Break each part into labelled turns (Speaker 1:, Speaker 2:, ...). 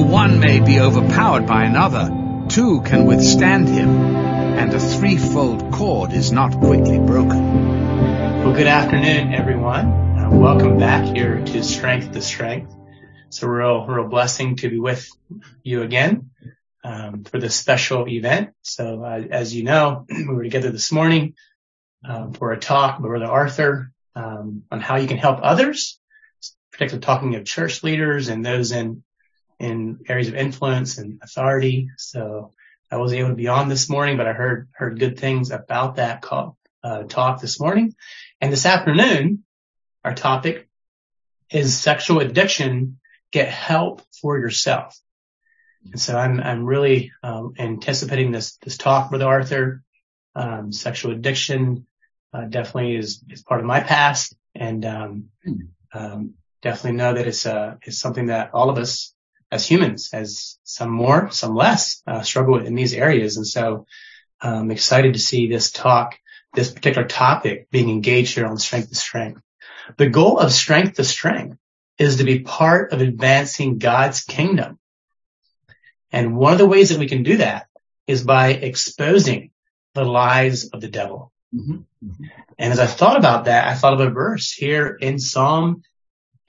Speaker 1: Though one may be overpowered by another, two can withstand him, and a threefold cord is not quickly broken.
Speaker 2: Well, good afternoon, everyone. Uh, welcome back here to Strength to Strength. It's a real, real blessing to be with you again um, for this special event. So, uh, as you know, we were together this morning um, for a talk with Brother Arthur um, on how you can help others, particularly talking of church leaders and those in in areas of influence and authority. So I wasn't able to be on this morning, but I heard heard good things about that call, uh, talk this morning. And this afternoon, our topic is sexual addiction. Get help for yourself. And so I'm I'm really um, anticipating this this talk with Arthur. Um, sexual addiction uh, definitely is is part of my past, and um, um definitely know that it's uh it's something that all of us as humans, as some more, some less, uh, struggle in these areas. And so I'm excited to see this talk, this particular topic being engaged here on strength to strength. The goal of strength to strength is to be part of advancing God's kingdom. And one of the ways that we can do that is by exposing the lies of the devil. Mm-hmm. Mm-hmm. And as I thought about that, I thought of a verse here in Psalm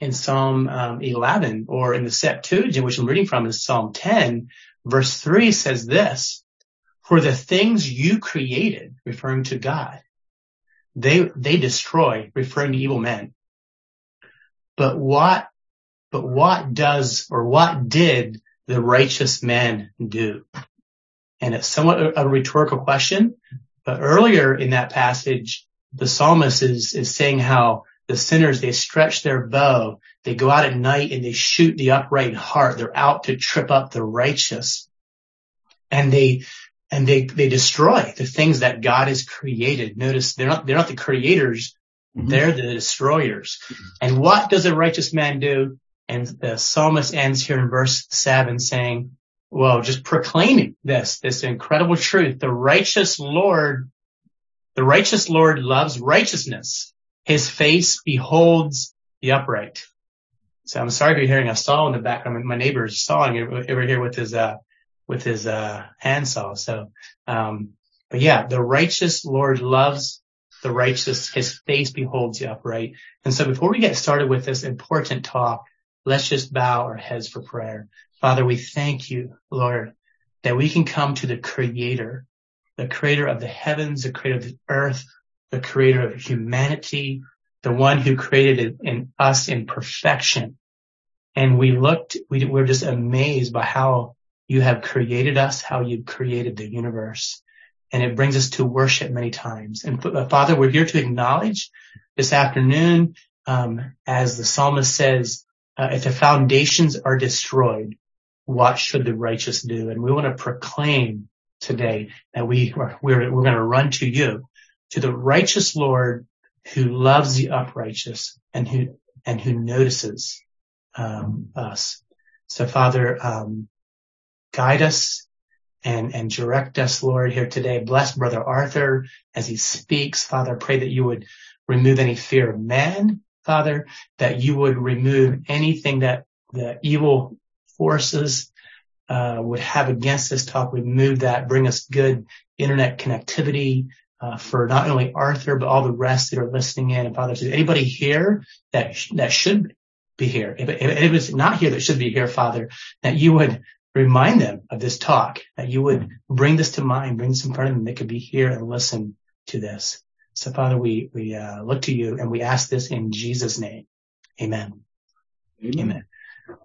Speaker 2: in Psalm um, 11 or in the Septuagint, which I'm reading from is Psalm 10, verse 3 says this, for the things you created, referring to God, they, they destroy, referring to evil men. But what, but what does or what did the righteous man do? And it's somewhat a, a rhetorical question, but earlier in that passage, the psalmist is, is saying how the sinners, they stretch their bow. They go out at night and they shoot the upright heart. They're out to trip up the righteous. And they, and they, they destroy the things that God has created. Notice they're not, they're not the creators. Mm-hmm. They're the destroyers. Mm-hmm. And what does a righteous man do? And the psalmist ends here in verse seven saying, well, just proclaiming this, this incredible truth. The righteous Lord, the righteous Lord loves righteousness his face beholds the upright. So I'm sorry if you're hearing a saw in the background. My neighbor is sawing over here with his, uh, with his, uh, handsaw. So, um, but yeah, the righteous Lord loves the righteous. His face beholds the upright. And so before we get started with this important talk, let's just bow our heads for prayer. Father, we thank you, Lord, that we can come to the creator, the creator of the heavens, the creator of the earth, the creator of humanity, the one who created in us in perfection. And we looked, we were just amazed by how you have created us, how you've created the universe. And it brings us to worship many times. And Father, we're here to acknowledge this afternoon, um, as the psalmist says, uh, if the foundations are destroyed, what should the righteous do? And we want to proclaim today that we we're, we're, we're going to run to you to the righteous Lord who loves the uprighteous and who and who notices um, us. So, Father, um, guide us and and direct us, Lord, here today. Bless Brother Arthur as he speaks. Father, pray that you would remove any fear of man, Father, that you would remove anything that the evil forces uh, would have against this talk. Remove that. Bring us good internet connectivity uh, for not only Arthur, but all the rest that are listening in. And Father, is anybody here that, sh- that should be here? If, if, if it's not here that should be here, Father, that you would remind them of this talk, that you would bring this to mind, bring this in front of them. They could be here and listen to this. So Father, we, we, uh, look to you and we ask this in Jesus name. Amen. Amen.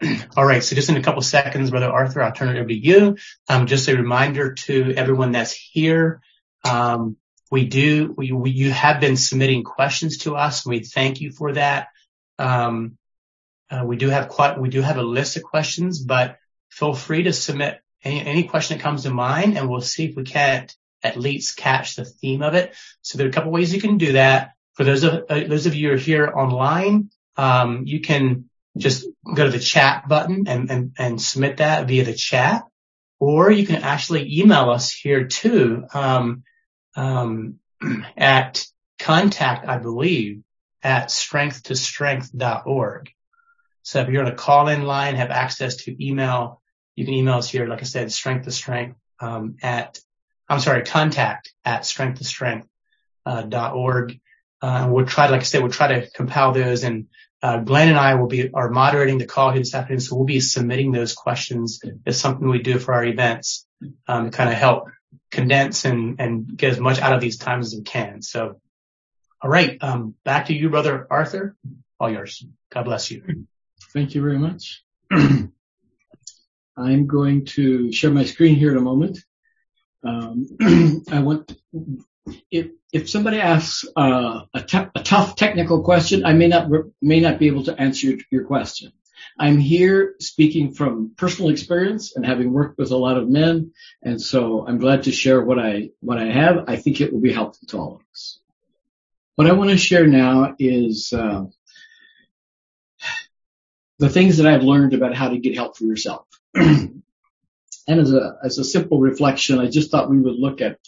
Speaker 2: Amen. All right. So just in a couple seconds, Brother Arthur, I'll turn it over to you. Um, just a reminder to everyone that's here. Um, we do, we, we, you have been submitting questions to us. We thank you for that. Um, uh, we do have quite, we do have a list of questions, but feel free to submit any, any question that comes to mind and we'll see if we can't at least catch the theme of it. So there are a couple ways you can do that. For those of, uh, those of you who are here online, um, you can just go to the chat button and, and, and submit that via the chat, or you can actually email us here too. Um, at contact, I believe, at strength to strength.org. So if you're on a call in line, have access to email you can email us here, like I said, strength to strength, um, at, I'm sorry, contact at strength to strength, uh. Uh, we'll try, like I said, we'll try to compile those and, uh, Glenn and I will be, are moderating the call here this afternoon. So we'll be submitting those questions as something we do for our events, um, to kind of help condense and, and get as much out of these times as we can. So, all right. Um, back to you, brother Arthur. All yours. God bless you.
Speaker 3: Thank you very much. I'm going to share my screen here in a moment. Um, I want, if, if somebody asks uh, a, a, tough technical question, I may not may not be able to answer your question. I'm here speaking from personal experience and having worked with a lot of men, and so I'm glad to share what I what I have. I think it will be helpful to all of us. What I want to share now is uh, the things that I've learned about how to get help for yourself. and as a as a simple reflection, I just thought we would look at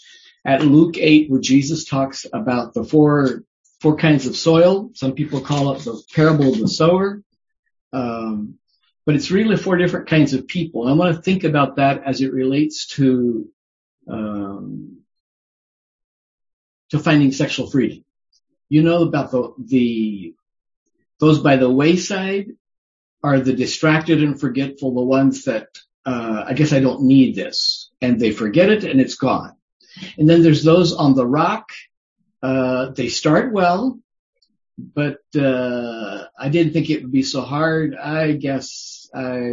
Speaker 3: at Luke 8 where Jesus talks about the four four kinds of soil. Some people call it the parable of the sower. Um, but it's really four different kinds of people. I want to think about that as it relates to um, to finding sexual freedom. You know about the the those by the wayside are the distracted and forgetful, the ones that uh, I guess I don't need this, and they forget it and it's gone. And then there's those on the rock. Uh, they start well, but uh, I didn't think it would be so hard. I guess I,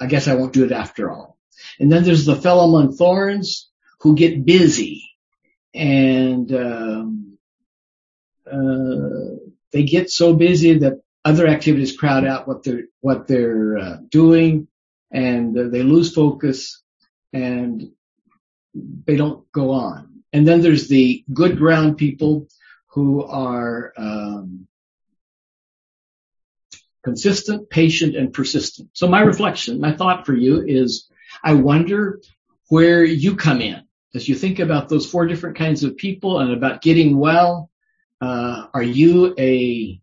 Speaker 3: I guess I won't do it after all. And then there's the fellow among thorns who get busy and um, uh, they get so busy that other activities crowd out what they're what they're uh, doing, and uh, they lose focus and they don't go on. And then there's the good ground people who are um, consistent, patient, and persistent. So my reflection, my thought for you is, I wonder where you come in as you think about those four different kinds of people and about getting well. Uh, are you a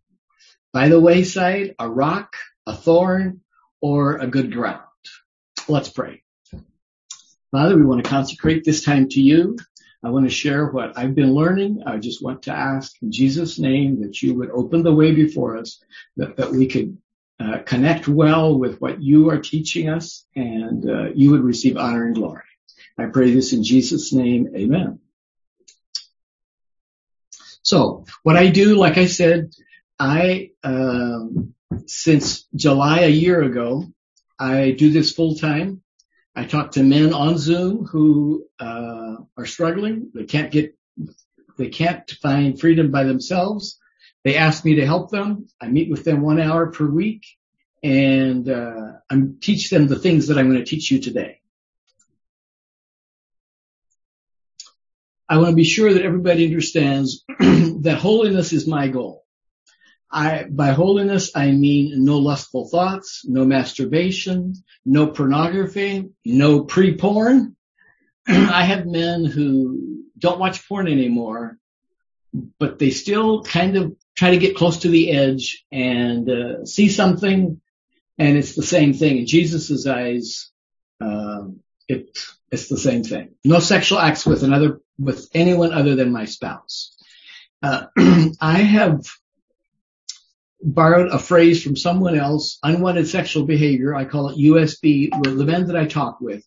Speaker 3: by the wayside, a rock, a thorn, or a good ground? Let's pray. Father, we want to consecrate this time to you. I want to share what I've been learning. I just want to ask in Jesus' name that you would open the way before us, that, that we could uh, connect well with what you are teaching us, and uh, you would receive honor and glory. I pray this in Jesus' name. Amen. So what I do, like I said, I, um, since July a year ago, I do this full time. I talk to men on Zoom who uh, are struggling. They can't get, they can't find freedom by themselves. They ask me to help them. I meet with them one hour per week, and uh, I teach them the things that I'm going to teach you today. I want to be sure that everybody understands that holiness is my goal. I, by holiness, I mean no lustful thoughts, no masturbation, no pornography, no pre-porn. I have men who don't watch porn anymore, but they still kind of try to get close to the edge and uh, see something, and it's the same thing. In Jesus' eyes, uh, it, it's the same thing. No sexual acts with another, with anyone other than my spouse. Uh, I have borrowed a phrase from someone else, unwanted sexual behavior. I call it USB, the men that I talk with.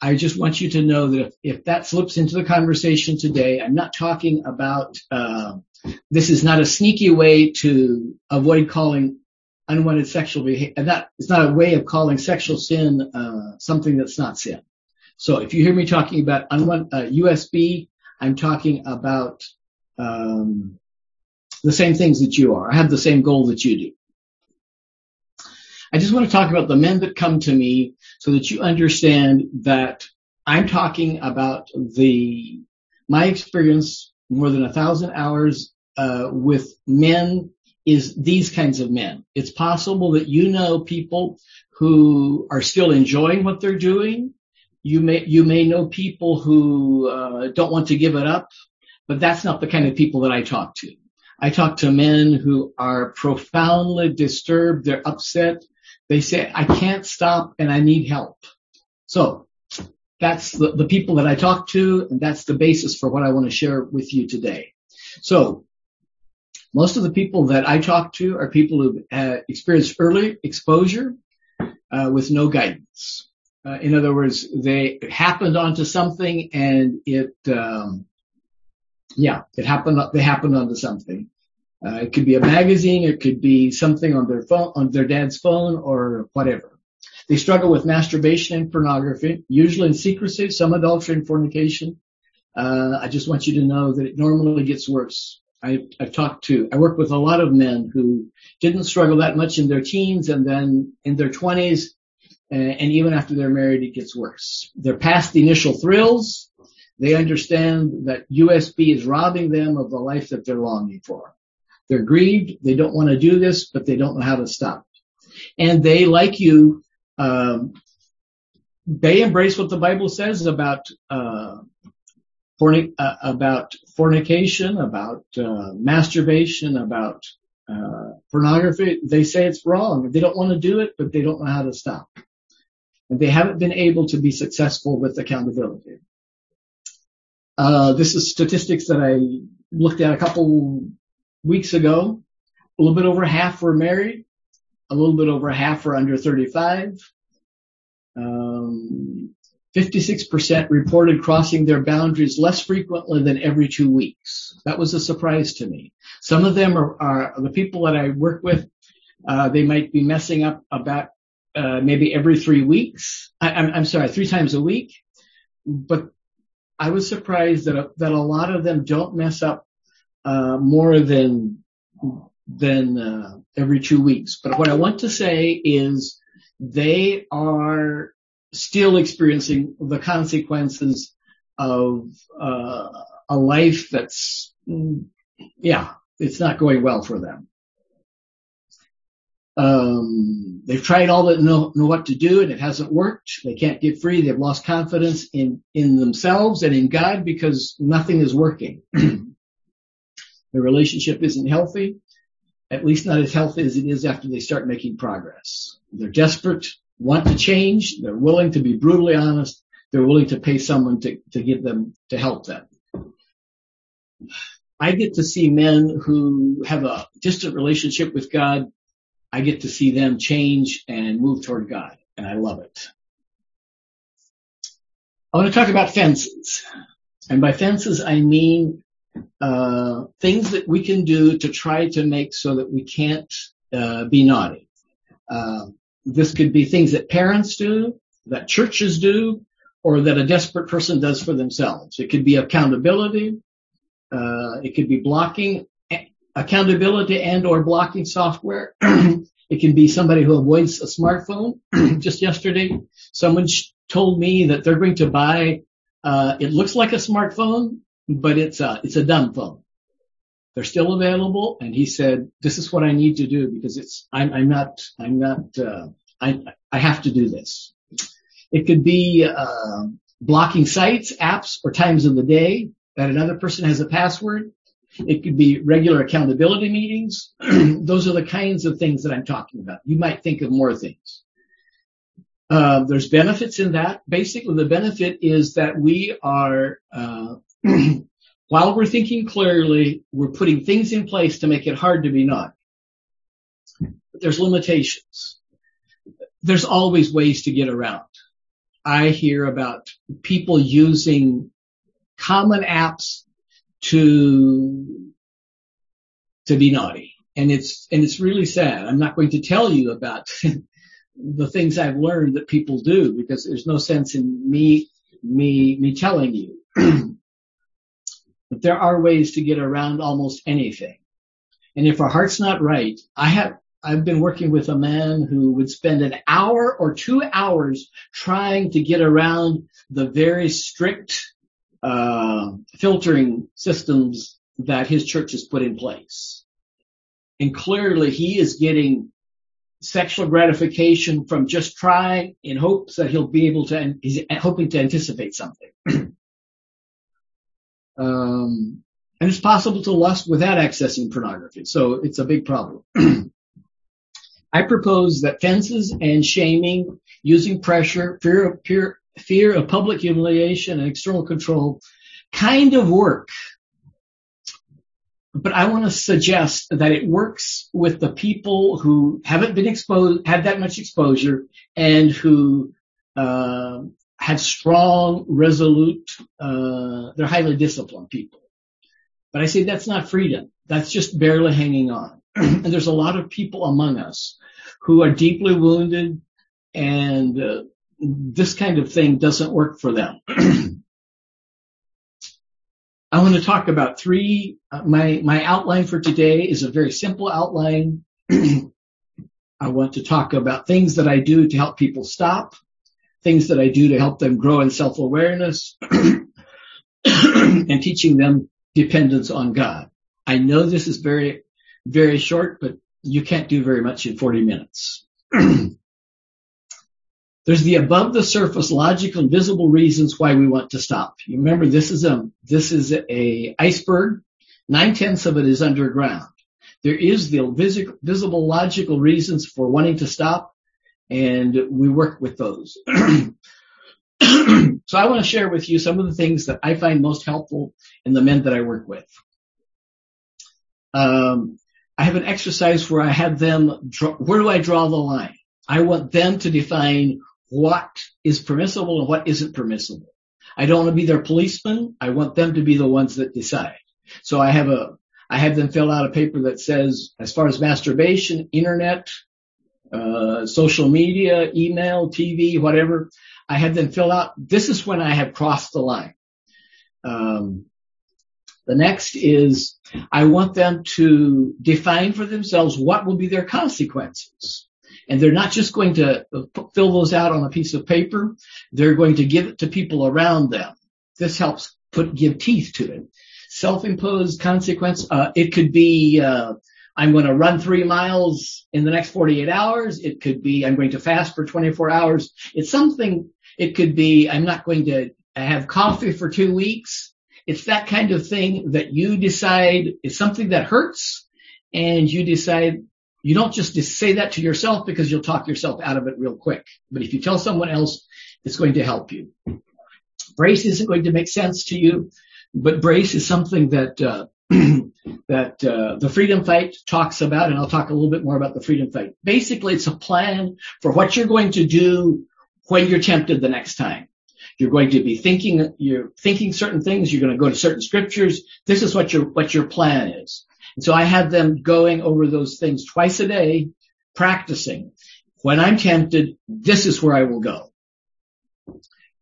Speaker 3: I just want you to know that if, if that slips into the conversation today, I'm not talking about, uh, this is not a sneaky way to avoid calling unwanted sexual behavior. And that it's not a way of calling sexual sin, uh, something that's not sin. So if you hear me talking about unwanted, uh, USB, I'm talking about, um, the same things that you are. I have the same goal that you do. I just want to talk about the men that come to me so that you understand that I'm talking about the, my experience more than a thousand hours, uh, with men is these kinds of men. It's possible that you know people who are still enjoying what they're doing. You may, you may know people who, uh, don't want to give it up, but that's not the kind of people that I talk to. I talk to men who are profoundly disturbed. They're upset. They say, I can't stop and I need help. So that's the, the people that I talk to, and that's the basis for what I want to share with you today. So most of the people that I talk to are people who've uh, experienced early exposure uh, with no guidance. Uh, in other words, they happened onto something and it, um, yeah, it happened. They happened onto something. Uh, it could be a magazine, it could be something on their phone, on their dad's phone, or whatever. They struggle with masturbation and pornography, usually in secrecy, some adultery and fornication. Uh, I just want you to know that it normally gets worse. I, I've talked to, I work with a lot of men who didn't struggle that much in their teens and then in their twenties, and even after they're married, it gets worse. They're past the initial thrills. They understand that USB is robbing them of the life that they're longing for. They're grieved. They don't want to do this, but they don't know how to stop. And they, like you, um, they embrace what the Bible says about uh, fornic- uh, about fornication, about uh, masturbation, about uh, pornography. They say it's wrong. They don't want to do it, but they don't know how to stop. And they haven't been able to be successful with accountability. Uh, this is statistics that I looked at a couple weeks ago. A little bit over half were married. A little bit over half were under 35. Um, 56% reported crossing their boundaries less frequently than every two weeks. That was a surprise to me. Some of them are, are the people that I work with. Uh, they might be messing up about uh, maybe every three weeks. I, am sorry, three times a week. But I was surprised that a, that a lot of them don't mess up uh, more than than uh, every two weeks. But what I want to say is they are still experiencing the consequences of uh, a life that's, yeah, it's not going well for them. Um, they've tried all that know, know what to do and it hasn't worked. They can't get free. They've lost confidence in, in themselves and in God because nothing is working. the relationship isn't healthy, at least not as healthy as it is after they start making progress. They're desperate want to change. They're willing to be brutally honest. They're willing to pay someone to, to give them, to help them. I get to see men who have a distant relationship with God. I get to see them change and move toward God, and I love it. I want to talk about fences. And by fences, I mean uh, things that we can do to try to make so that we can't uh, be naughty. Uh, this could be things that parents do, that churches do, or that a desperate person does for themselves. It could be accountability. Uh, it could be blocking, accountability and or blocking software. it can be somebody who avoids a smartphone. Just yesterday, someone told me that they're going to buy, uh, it looks like a smartphone, but it's a, it's a dumb phone. They're still available. And he said, this is what I need to do because it's, I'm, I'm not, I'm not, uh, I, I have to do this. It could be, uh, blocking sites, apps, or times of the day that another person has a password. It could be regular accountability meetings. Those are the kinds of things that I'm talking about. You might think of more things. Uh, there's benefits in that. Basically, the benefit is that we are uh, While we're thinking clearly, we're putting things in place to make it hard to be not. But there's limitations. There's always ways to get around. I hear about people using common apps to, to be naughty. And it's, and it's really sad. I'm not going to tell you about the things I've learned that people do because there's no sense in me, me, me telling you. But there are ways to get around almost anything. And if our heart's not right, I have, I've been working with a man who would spend an hour or two hours trying to get around the very strict uh, filtering systems that his church has put in place. And clearly he is getting sexual gratification from just trying in hopes that he'll be able to, he's hoping to anticipate something. Um, and it's possible to lust without accessing pornography. So it's a big problem. I propose that fences and shaming, using pressure, fear of, fear, fear of public humiliation and external control kind of work. But I want to suggest that it works with the people who haven't been exposed, had that much exposure and who, uh, have strong, resolute, uh, they're highly disciplined people. But I say that's not freedom. That's just barely hanging on. and there's a lot of people among us who are deeply wounded and uh, this kind of thing doesn't work for them. I want to talk about three, uh, my, my outline for today is a very simple outline. I want to talk about things that I do to help people stop, things that I do to help them grow in self-awareness, and teaching them dependence on God. I know this is very, very short, but you can't do very much in 40 minutes. There's the above the surface logical and visible reasons why we want to stop. You remember this is a, this is a iceberg. Nine tenths of it is underground. There is the visible logical reasons for wanting to stop and we work with those. so I want to share with you some of the things that I find most helpful in the men that I work with. Um, I have an exercise where I have them draw, where do I draw the line? I want them to define what is permissible and what isn't permissible. I don't want to be their policeman. I want them to be the ones that decide. So I have a, I have them fill out a paper that says, as far as masturbation, internet, uh, social media, email, TV, whatever, I have them fill out, this is when I have crossed the line. Um, the next is I want them to define for themselves what will be their consequences. And they're not just going to fill those out on a piece of paper. They're going to give it to people around them. This helps put, give teeth to it. Self-imposed consequence, uh, it could be, uh, I'm going to run three miles in the next 48 hours. It could be I'm going to fast for 24 hours. It's something, it could be I'm not going to have coffee for two weeks. It's that kind of thing that you decide is something that hurts and you decide you don't just say that to yourself because you'll talk yourself out of it real quick. But if you tell someone else, it's going to help you. Brace isn't going to make sense to you, but brace is something that uh, that uh, the freedom fight talks about, and I'll talk a little bit more about the freedom fight. Basically, it's a plan for what you're going to do when you're tempted the next time. You're going to be thinking, you're thinking certain things. You're going to go to certain scriptures. This is what your what your plan is. And so I have them going over those things twice a day, practicing. When I'm tempted, this is where I will go.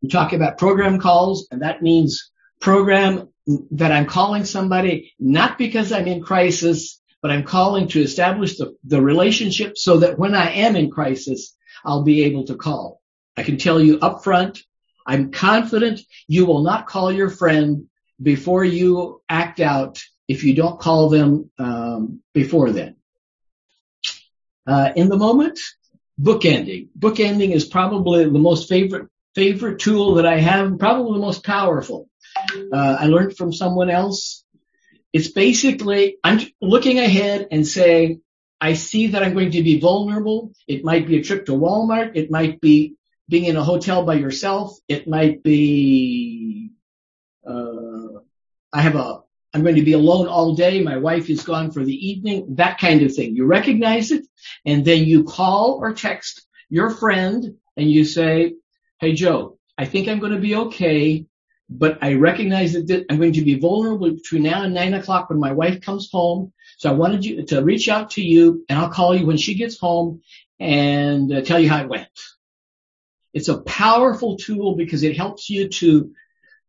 Speaker 3: We talk about program calls, and that means program that I'm calling somebody not because I'm in crisis, but I'm calling to establish the, the relationship so that when I am in crisis, I'll be able to call. I can tell you up front, I'm confident you will not call your friend before you act out if you don't call them um, before then. Uh, in the moment, bookending. Bookending is probably the most favorite favorite tool that I have, probably the most powerful. Uh, I learned from someone else. It's basically I'm looking ahead and saying, I see that I'm going to be vulnerable. It might be a trip to Walmart. It might be being in a hotel by yourself. It might be uh, I have a I'm going to be alone all day. My wife is gone for the evening. That kind of thing. You recognize it and then you call or text your friend and you say, Hey Joe, I think I'm going to be okay, but I recognize that I'm going to be vulnerable between now and nine o'clock when my wife comes home. So I wanted you to reach out to you and I'll call you when she gets home and uh, tell you how it went. It's a powerful tool because it helps you to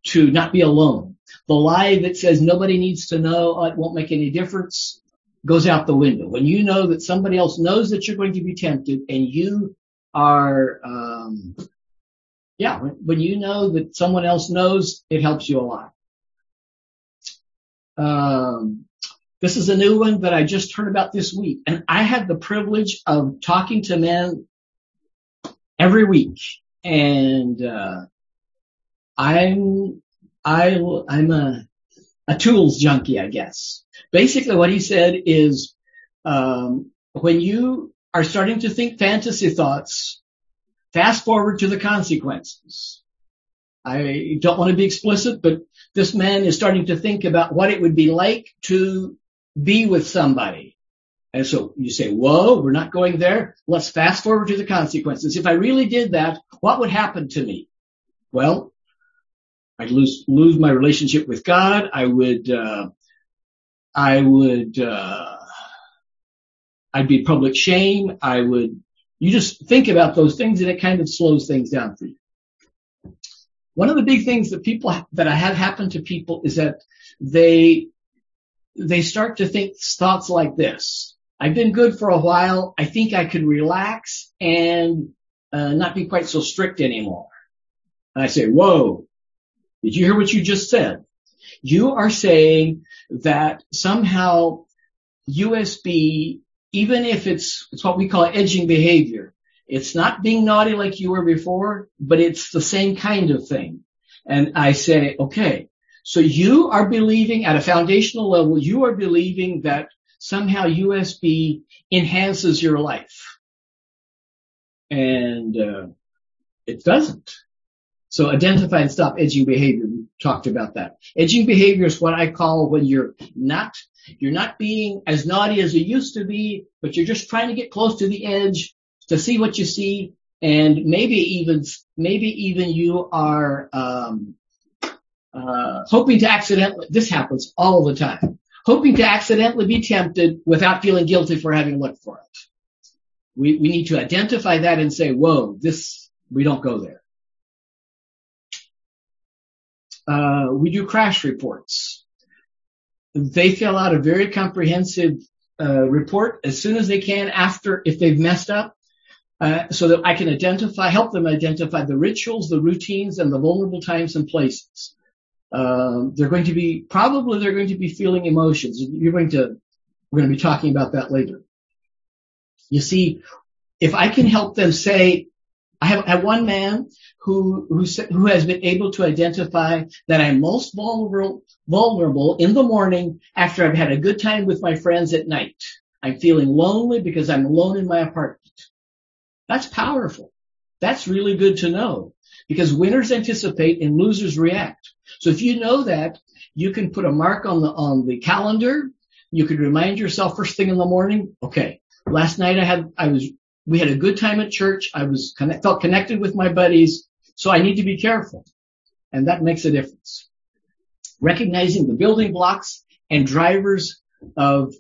Speaker 3: to not be alone. The lie that says nobody needs to know, oh, it won't make any difference, goes out the window. When you know that somebody else knows that you're going to be tempted and you are, um, yeah, when you know that someone else knows, it helps you a lot. Um, this is a new one that I just heard about this week, and I had the privilege of talking to men every week, and uh, I'm I I'm a a tools junkie, I guess. Basically, what he said is um, when you are starting to think fantasy thoughts. Fast forward to the consequences. I don't want to be explicit, but this man is starting to think about what it would be like to be with somebody. And so you say, whoa, we're not going there. Let's fast forward to the consequences. If I really did that, what would happen to me? Well, I'd lose, lose my relationship with God. I would, uh, I would, uh, I'd be public shame. I would, you just think about those things and it kind of slows things down for you. One of the big things that people, that I have happened to people is that they, they start to think thoughts like this. I've been good for a while. I think I could relax and uh, not be quite so strict anymore. And I say, whoa, did you hear what you just said? You are saying that somehow USB, even if it's, it's what we call edging behavior, it's not being naughty like you were before, but it's the same kind of thing. And I say, okay, so you are believing at a foundational level, you are believing that somehow USB enhances your life. And uh, it doesn't. So identify and stop edging behavior. We talked about that. Edging behavior is what I call when you're not, you're not being as naughty as you used to be, but you're just trying to get close to the edge to see what you see. And maybe even, maybe even you are, um, uh, hoping to accidentally, this happens all the time, hoping to accidentally be tempted without feeling guilty for having looked for it. We, we need to identify that and say, whoa, this, we don't go there. Uh, we do crash reports. They fill out a very comprehensive uh, report as soon as they can after if they've messed up, uh, so that I can identify, help them identify the rituals, the routines, and the vulnerable times and places. Um, they're going to be probably they're going to be feeling emotions. You're going to we're going to be talking about that later. You see, if I can help them say, I have, I have one man who, who, who has been able to identify that I'm most vulnerable, vulnerable in the morning after I've had a good time with my friends at night. I'm feeling lonely because I'm alone in my apartment. That's powerful. That's really good to know because winners anticipate and losers react. So if you know that, you can put a mark on the, on the calendar. You could remind yourself first thing in the morning, okay, last night I had, I was, we had a good time at church. I was, connect, felt connected with my buddies. So I need to be careful. And that makes a difference. Recognizing the building blocks and drivers of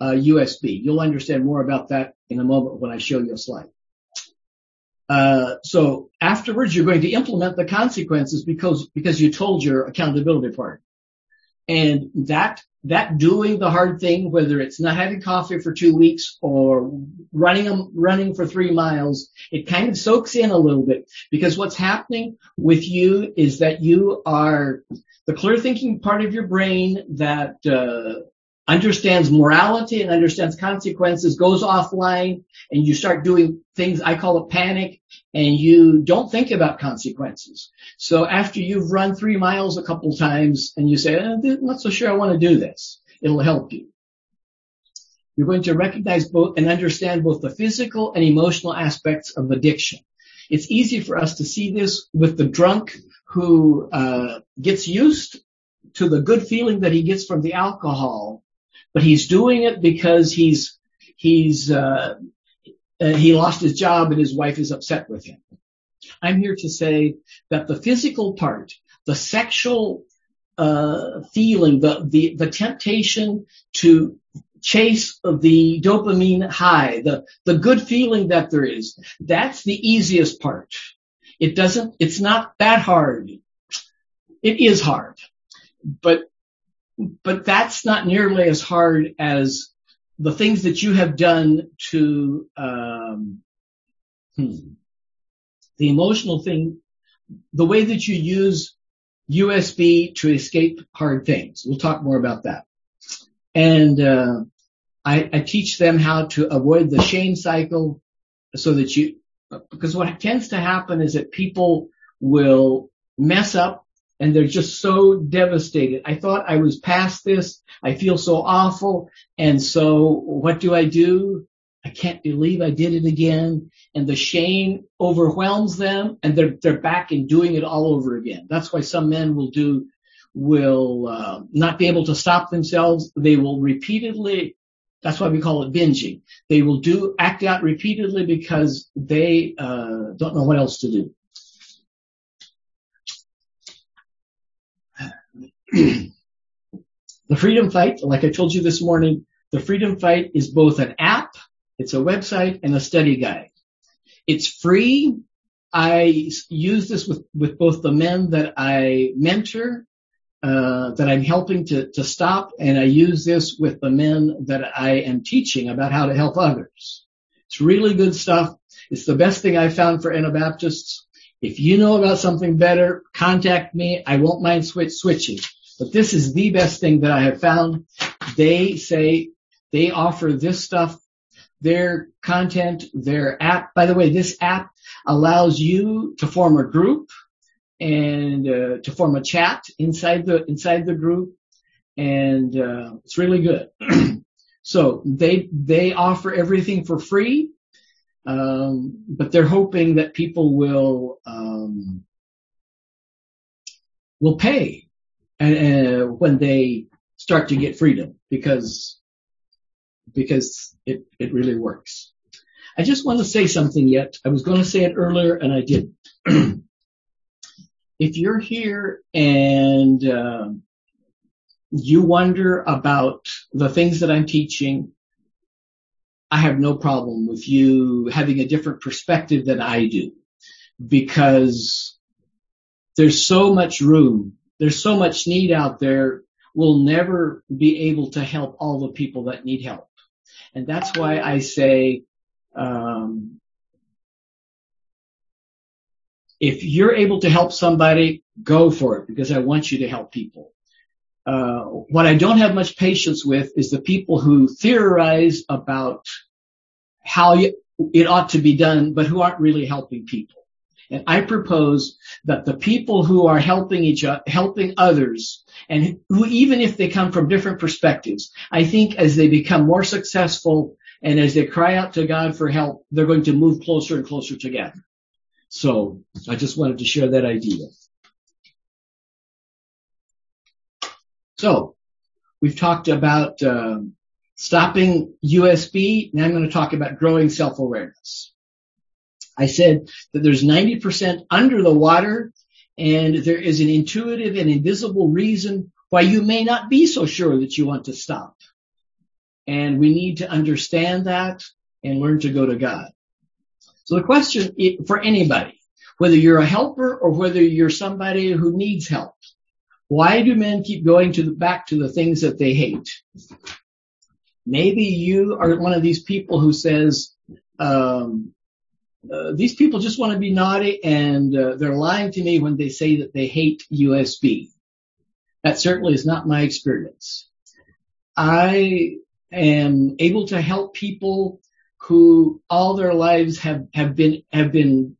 Speaker 3: uh, USB. You'll understand more about that in a moment when I show you a slide. Uh, so afterwards, you're going to implement the consequences because because you told your accountability partner, and that that doing the hard thing, whether it's not having coffee for two weeks or running running for three miles, it kind of soaks in a little bit. Because what's happening with you is that you are the clear thinking part of your brain that uh, understands morality and understands consequences goes offline and you start doing things, I call it panic, and you don't think about consequences. So after you've run three miles a couple times and you say, I'm eh, not so sure I want to do this, it'll help you. You're going to recognize both and understand both the physical and emotional aspects of addiction. It's easy for us to see this with the drunk who uh, gets used to the good feeling that he gets from the alcohol but he's doing it because he's he's uh, uh, he lost his job and his wife is upset with him. I'm here to say that the physical part, the sexual uh, feeling, the, the the temptation to chase the dopamine high, the the good feeling that there is, that's the easiest part. It doesn't, it's not that hard. It is hard, but but that's not nearly as hard as the things that you have done to um, hmm, the emotional thing, the way that you use USB to escape hard things. We'll talk more about that. And uh, I, I teach them how to avoid the shame cycle so that you, because what tends to happen is that people will mess up and they're just so devastated. I thought I was past this. I feel so awful. And so what do I do? I can't believe I did it again. And the shame overwhelms them and they're, they're back in doing it all over again. That's why some men will do, will uh, not be able to stop themselves. They will repeatedly, that's why we call it binging. They will do, act out repeatedly because they uh, don't know what else to do. the Freedom Fight, like I told you this morning, the Freedom Fight is both an app, it's a website, and a study guide. It's free. I use this with, with both the men that I mentor, uh, that I'm helping to, to stop, and I use this with the men that I am teaching about how to help others. It's really good stuff. It's the best thing I've found for Anabaptists. If you know about something better, contact me. I won't mind switch, switching. But this is the best thing that I have found. They say they offer this stuff, their content, their app. By the way, this app allows you to form a group and uh, to form a chat inside the inside the group, and uh, it's really good. so they they offer everything for free, um, but they're hoping that people will um, will pay uh, when they start to get freedom because because it, it really works. I just want to say something yet. I was going to say it earlier and I didn't. if you're here and uh, you wonder about the things that I'm teaching, I have no problem with you having a different perspective than I do because there's so much room. There's so much need out there. We'll never be able to help all the people that need help. And that's why I say, um, if you're able to help somebody, go for it because I want you to help people. Uh, what I don't have much patience with is the people who theorize about how you, it ought to be done, but who aren't really helping people. And I propose that the people who are helping each other, helping others, and who even if they come from different perspectives, I think as they become more successful and as they cry out to God for help, they're going to move closer and closer together. So I just wanted to share that idea. So we've talked about uh, stopping USB. Now I'm going to talk about growing self-awareness. I said that there's 90% under the water and there is an intuitive and invisible reason why you may not be so sure that you want to stop. And we need to understand that and learn to go to God. So the question for anybody, whether you're a helper or whether you're somebody who needs help, why do men keep going to the, back to the things that they hate? Maybe you are one of these people who says, um, uh, these people just want to be naughty and uh, they're lying to me when they say that they hate USB. That certainly is not my experience. I am able to help people who all their lives have, have been, have been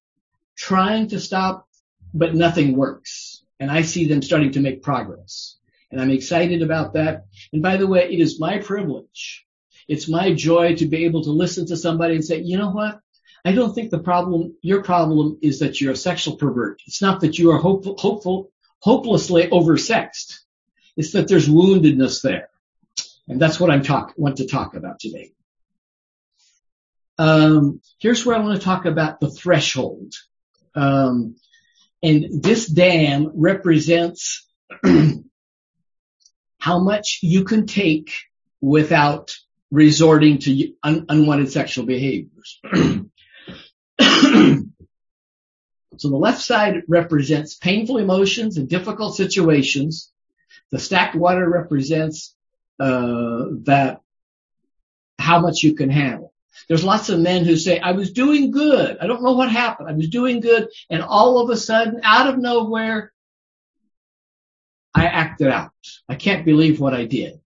Speaker 3: trying to stop, but nothing works. And I see them starting to make progress. And I'm excited about that. And by the way, it is my privilege. It's my joy to be able to listen to somebody and say, you know what? I don't think the problem, your problem is that you're a sexual pervert. It's not that you are hopeful, hopeful, hopelessly oversexed. It's that there's woundedness there. And that's what I'm talk, want to talk about today. Um, here's where I want to talk about the threshold. Um, and this dam represents how much you can take without resorting to un- unwanted sexual behaviors. so the left side represents painful emotions and difficult situations. The stacked water represents uh, that how much you can handle. There's lots of men who say, I was doing good. I don't know what happened. I was doing good. And all of a sudden, out of nowhere, I acted out. I can't believe what I did.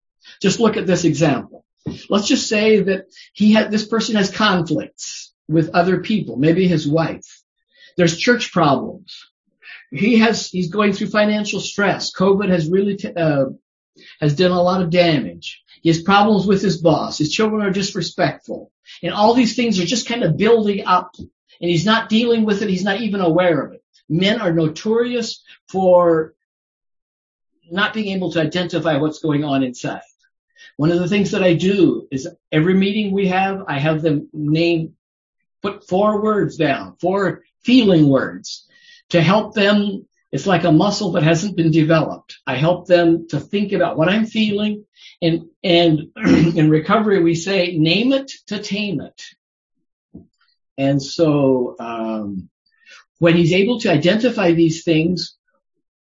Speaker 3: Just look at this example. Let's just say that he had, this person has conflicts with other people, maybe his wife. There's church problems. He has, he's going through financial stress. COVID has really, t- uh, has done a lot of damage. He has problems with his boss. His children are disrespectful. And all these things are just kind of building up and he's not dealing with it. He's not even aware of it. Men are notorious for not being able to identify what's going on inside. One of the things that I do is every meeting we have, I have them name, put four words down, four feeling words to help them. It's like a muscle that hasn't been developed. I help them to think about what I'm feeling and, and in recovery we say name it to tame it. And so, um, when he's able to identify these things,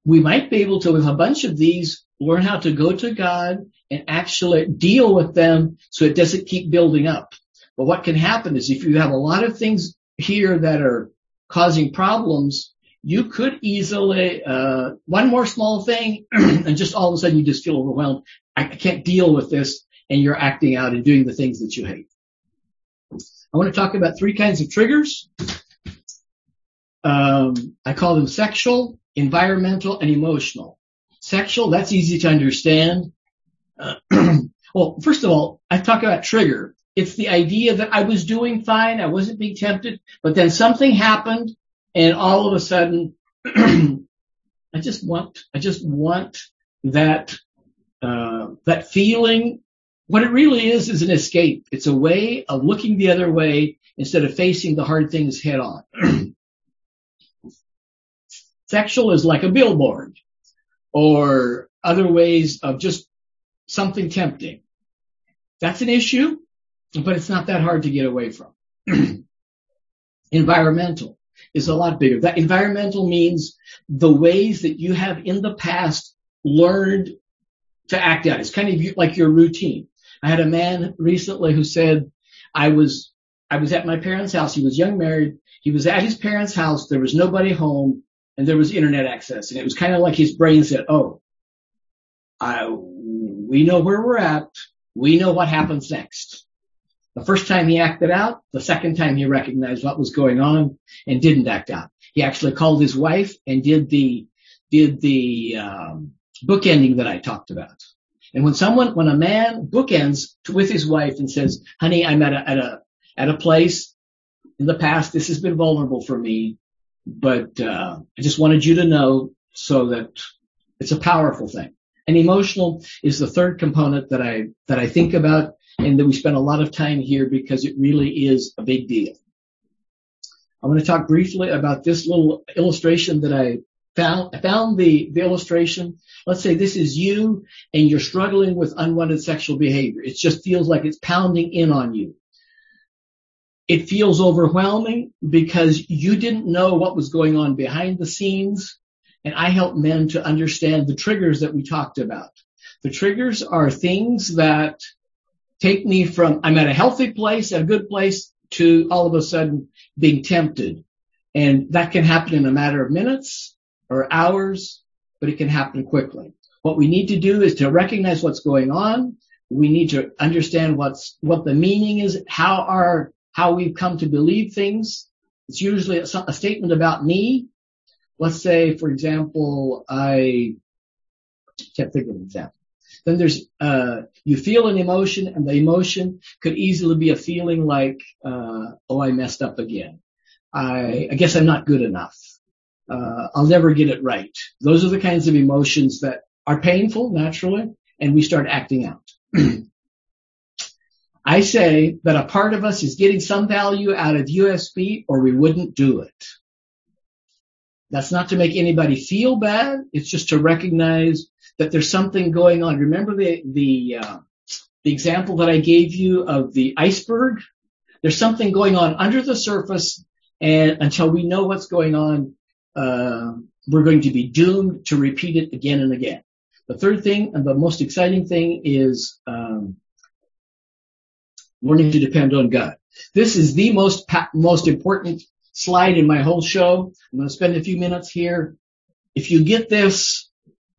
Speaker 3: we might be able to, with a bunch of these, learn how to go to God and actually deal with them so it doesn't keep building up. But what can happen is if you have a lot of things here that are causing problems, you could easily, uh, one more small thing and just all of a sudden you just feel overwhelmed. I can't deal with this and you're acting out and doing the things that you hate. I want to talk about three kinds of triggers. Um, I call them sexual, environmental, and emotional. Sexual, that's easy to understand. Uh, well, first of all, I talk about trigger. It's the idea that I was doing fine, I wasn't being tempted, but then something happened, and all of a sudden, I just want, I just want that, uh, that feeling what it really is is an escape. It's a way of looking the other way instead of facing the hard things head on. Sexual is like a billboard or other ways of just something tempting. That's an issue, but it's not that hard to get away from. environmental is a lot bigger. That environmental means the ways that you have in the past learned to act out. It's kind of like your routine. I had a man recently who said, I was, I was at my parents' house. He was young married. He was at his parents' house. There was nobody home and there was internet access. And it was kind of like his brain said, Oh, I, we know where we're at. We know what happens next. The first time he acted out, the second time he recognized what was going on and didn't act out. He actually called his wife and did the, did the, um, bookending that I talked about. And when someone, when a man bookends with his wife and says, honey, I'm at a, at a, at a place in the past, this has been vulnerable for me, but, uh, I just wanted you to know so that it's a powerful thing. And emotional is the third component that I, that I think about and that we spend a lot of time here because it really is a big deal. I want to talk briefly about this little illustration that I found, I found the, the illustration. Let's say this is you and you're struggling with unwanted sexual behavior. It just feels like it's pounding in on you. It feels overwhelming because you didn't know what was going on behind the scenes. And I help men to understand the triggers that we talked about. The triggers are things that take me from I'm at a healthy place, a good place, to all of a sudden being tempted. And that can happen in a matter of minutes or hours, but it can happen quickly. What we need to do is to recognize what's going on. We need to understand what's, what the meaning is, how our, how we've come to believe things. It's usually a, a statement about me. Let's say, for example, I can't think of an example. Then there's, uh, you feel an emotion and the emotion could easily be a feeling like, uh, oh, I messed up again. I, I guess I'm not good enough uh, I'll never get it right. Those are the kinds of emotions that are painful naturally, and we start acting out. I say that a part of us is getting some value out of USB or we wouldn't do it. That's not to make anybody feel bad. It's just to recognize that there's something going on. Remember the, the, uh, the example that I gave you of the iceberg? There's something going on under the surface and until we know what's going on, uh, we're going to be doomed to repeat it again and again. The third thing and the most exciting thing is um, learning to depend on God. This is the most most important slide in my whole show. I'm going to spend a few minutes here. If you get this,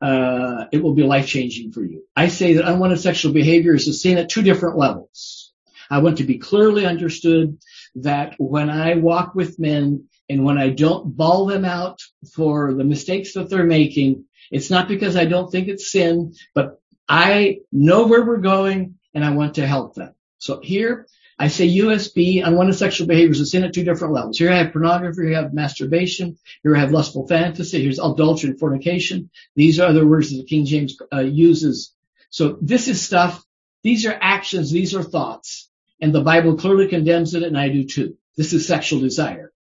Speaker 3: uh, it will be life changing for you. I say that unwanted sexual behavior is sin at two different levels. I want to be clearly understood that when I walk with men, and when I don't bawl them out for the mistakes that they're making, it's not because I don't think it's sin, but I know where we're going and I want to help them. So here I say USB of sexual behaviors. It's in at two different levels. Here I have pornography. Here I have masturbation. Here I have lustful fantasy. Here's adultery and fornication. These are other words that the King James uh, uses. So this is stuff. These are actions. These are thoughts. And the Bible clearly condemns it and I do too. This is sexual desire.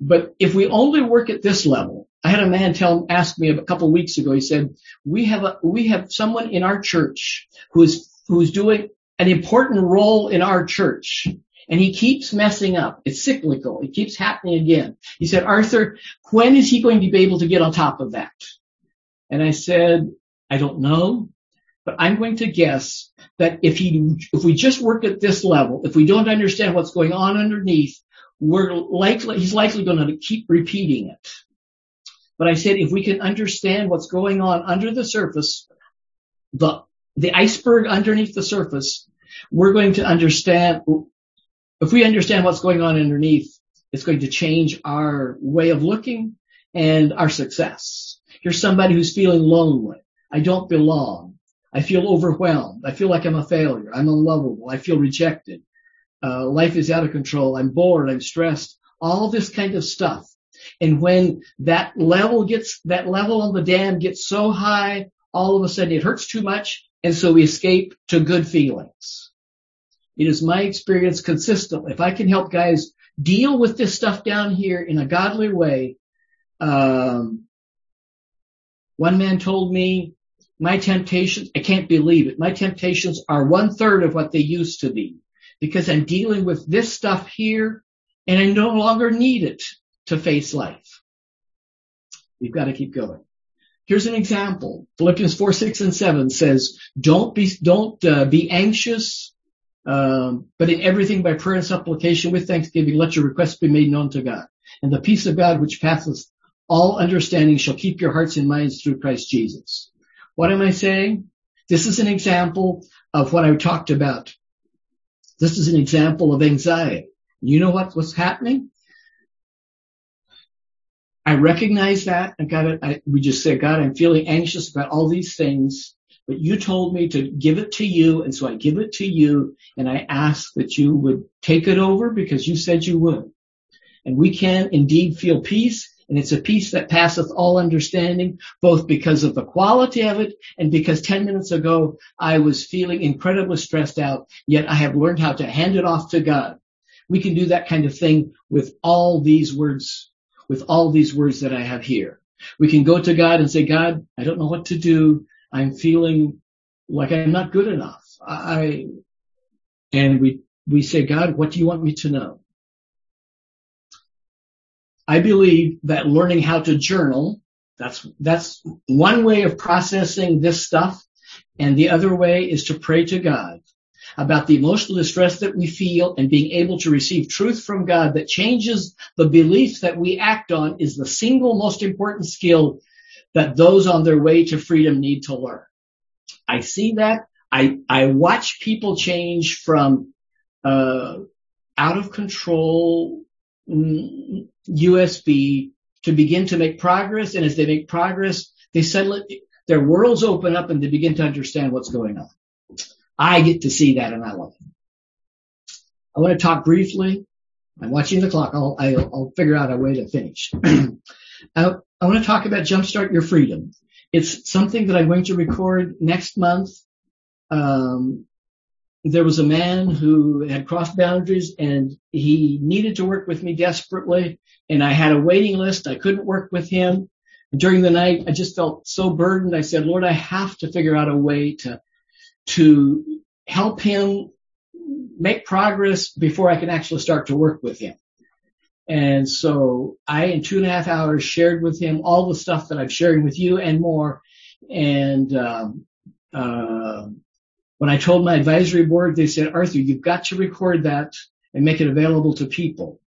Speaker 3: But if we only work at this level, I had a man tell, ask me a couple of weeks ago, he said, we have a, we have someone in our church who is, who's doing an important role in our church. And he keeps messing up. It's cyclical. It keeps happening again. He said, Arthur, when is he going to be able to get on top of that? And I said, I don't know, but I'm going to guess that if he, if we just work at this level, if we don't understand what's going on underneath, we're likely, he's likely going to keep repeating it. But I said, if we can understand what's going on under the surface, the, the iceberg underneath the surface, we're going to understand, if we understand what's going on underneath, it's going to change our way of looking and our success. Here's somebody who's feeling lonely. I don't belong. I feel overwhelmed. I feel like I'm a failure. I'm unlovable. I feel rejected. Uh, life is out of control. I'm bored. I'm stressed. All this kind of stuff. And when that level gets, that level on the dam gets so high, all of a sudden it hurts too much. And so we escape to good feelings. It is my experience consistently. If I can help guys deal with this stuff down here in a godly way, um, one man told me, my temptations, I can't believe it. My temptations are one third of what they used to be because I'm dealing with this stuff here and I no longer need it to face life. You've got to keep going. Here's an example. Philippians 4, 6, and 7 says, don't be, don't uh, be anxious um, but in everything by prayer and supplication with thanksgiving, let your requests be made known to God. And the peace of God, which passeth all understanding, shall keep your hearts and minds through Christ Jesus. What am I saying? This is an example of what I talked about. This is an example of anxiety. You know what was happening? I recognize that. I got it. I, we just said, God, I'm feeling anxious about all these things but you told me to give it to you, and so I give it to you, and I ask that you would take it over because you said you would. And we can indeed feel peace, and it's a peace that passeth all understanding, both because of the quality of it and because 10 minutes ago I was feeling incredibly stressed out, yet I have learned how to hand it off to God. We can do that kind of thing with all these words, with all these words that I have here. We can go to God and say, God, I don't know what to do. I'm feeling like I'm not good enough. I, and we, we say, God, what do you want me to know? I believe that learning how to journal, that's, that's one way of processing this stuff. And the other way is to pray to God about the emotional distress that we feel and being able to receive truth from God that changes the beliefs that we act on is the single most important skill that those on their way to freedom need to learn. I see that. I, I watch people change from, uh, out of control mm, USB to begin to make progress. And as they make progress, they suddenly, their worlds open up and they begin to understand what's going on. I get to see that and I love it. I want to talk briefly. I'm watching the clock. I'll, I'll, I'll figure out a way to finish. I, I want to talk about Jumpstart Your Freedom. It's something that I'm going to record next month. Um, there was a man who had crossed boundaries and he needed to work with me desperately and I had a waiting list. I couldn't work with him. During the night, I just felt so burdened. I said, Lord, I have to figure out a way to, to help him make progress before I can actually start to work with him. And so I, in two and a half hours, shared with him all the stuff that I'm sharing with you and more. And um, uh, when I told my advisory board, they said, Arthur, you've got to record that and make it available to people.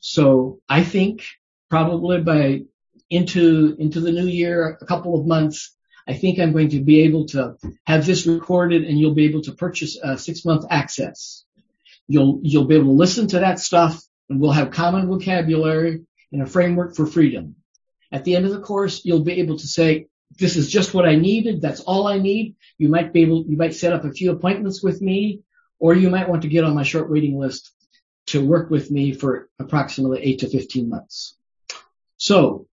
Speaker 3: So I think probably by into into the new year, a couple of months, I think I'm going to be able to have this recorded, and you'll be able to purchase uh, a six month access. You'll you'll be able to listen to that stuff and we'll have common vocabulary and a framework for freedom. At the end of the course, you'll be able to say, this is just what I needed. That's all I need. You might be able, you might set up a few appointments with me, or you might want to get on my short waiting list to work with me for approximately eight to 15 months. So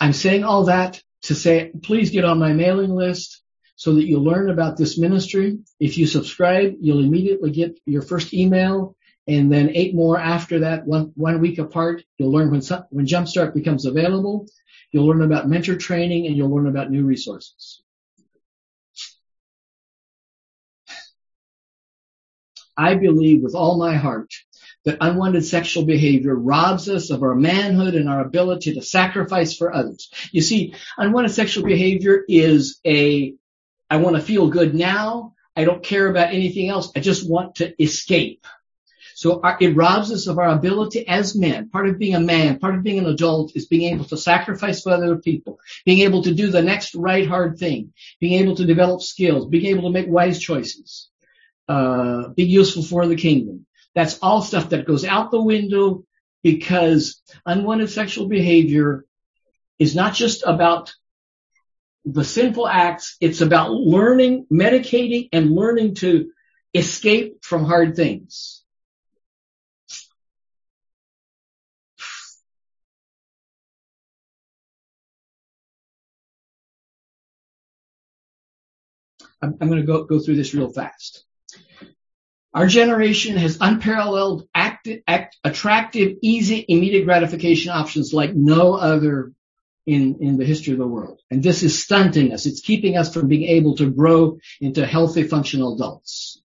Speaker 3: I'm saying all that to say, please get on my mailing list so that you'll learn about this ministry. If you subscribe, you'll immediately get your first email and then eight more after that, one, one week apart. You'll learn when, when Jumpstart becomes available. You'll learn about mentor training and you'll learn about new resources. I believe with all my heart that unwanted sexual behavior robs us of our manhood and our ability to sacrifice for others. You see, unwanted sexual behavior is a, I want to feel good now. I don't care about anything else. I just want to escape. So our, it robs us of our ability as men. Part of being a man, part of being an adult is being able to sacrifice for other people, being able to do the next right hard thing, being able to develop skills, being able to make wise choices, uh, being useful for the kingdom. That's all stuff that goes out the window because unwanted sexual behavior is not just about the sinful acts. It's about learning, medicating and learning to escape from hard things. I'm, going to go, go through this real fast. Our generation has unparalleled, active, act, attractive, easy, immediate gratification options like no other in, in the history of the world. And this is stunting us. It's keeping us from being able to grow into healthy, functional adults.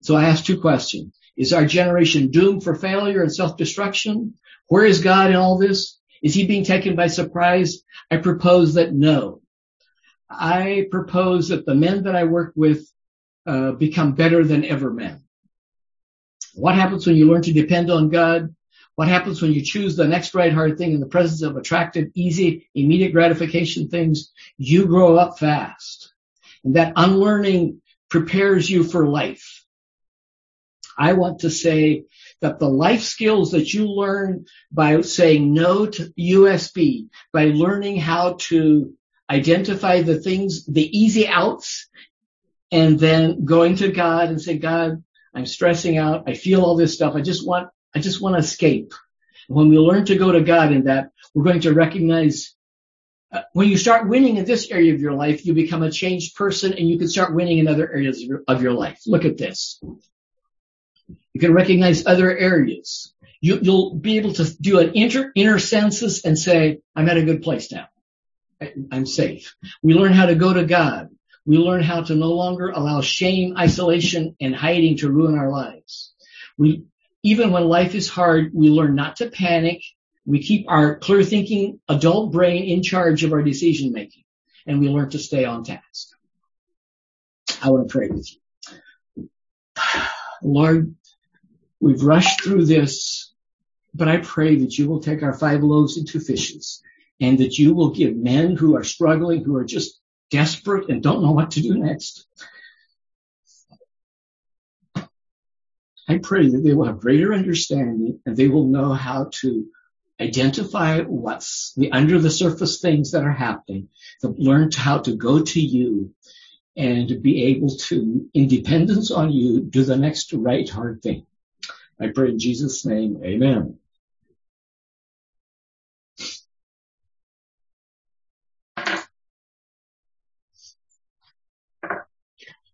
Speaker 3: So I ask two questions. Is our generation doomed for failure and self-destruction? Where is God in all this? Is he being taken by surprise? I propose that no. I propose that the men that I work with uh, become better than ever men. What happens when you learn to depend on God? What happens when you choose the next right hard thing in the presence of attractive, easy, immediate gratification things? You grow up fast. And that unlearning prepares you for life. I want to say that the life skills that you learn by saying no to USB, by learning how to identify the things, the easy outs, and then going to God and say, God, I'm stressing out. I feel all this stuff. I just want, I just want to escape. When we learn to go to God in that, we're going to recognize uh, when you start winning in this area of your life, you become a changed person and you can start winning in other areas of your, of your life. Look at this. You can recognize other areas. You, will be able to do an inter, inner census and say, I'm at a good place now. I'm safe. We learn how to go to God. We learn how to no longer allow shame, isolation, and hiding to ruin our lives. We, even when life is hard, we learn not to panic. We keep our clear thinking adult brain in charge of our decision making and we learn to stay on task. I want to pray with you. Lord, we've rushed through this, but I pray that you will take our five loaves and two fishes and that you will give men who are struggling, who are just desperate and don't know what to do next. I pray that they will have greater understanding and they will know how to identify what's the under the surface things that are happening, to learn how to go to you and be able to, in dependence on you, do the next right hard thing. I pray in Jesus' name, amen.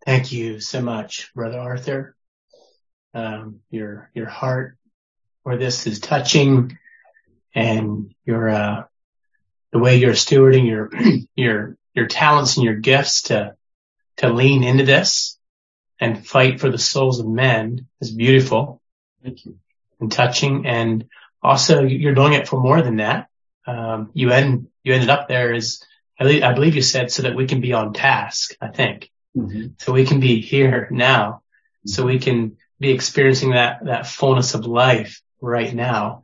Speaker 2: Thank you so much, Brother Arthur. Um, your your heart for this is touching, and your uh, the way you're stewarding your your your talents and your gifts to to lean into this and fight for the souls of men is beautiful.
Speaker 3: Thank you.
Speaker 2: And touching, and also you're doing it for more than that. Um, you end you ended up there as I believe you said so that we can be on task. I think Mm-hmm. So we can be here now. So we can be experiencing that, that fullness of life right now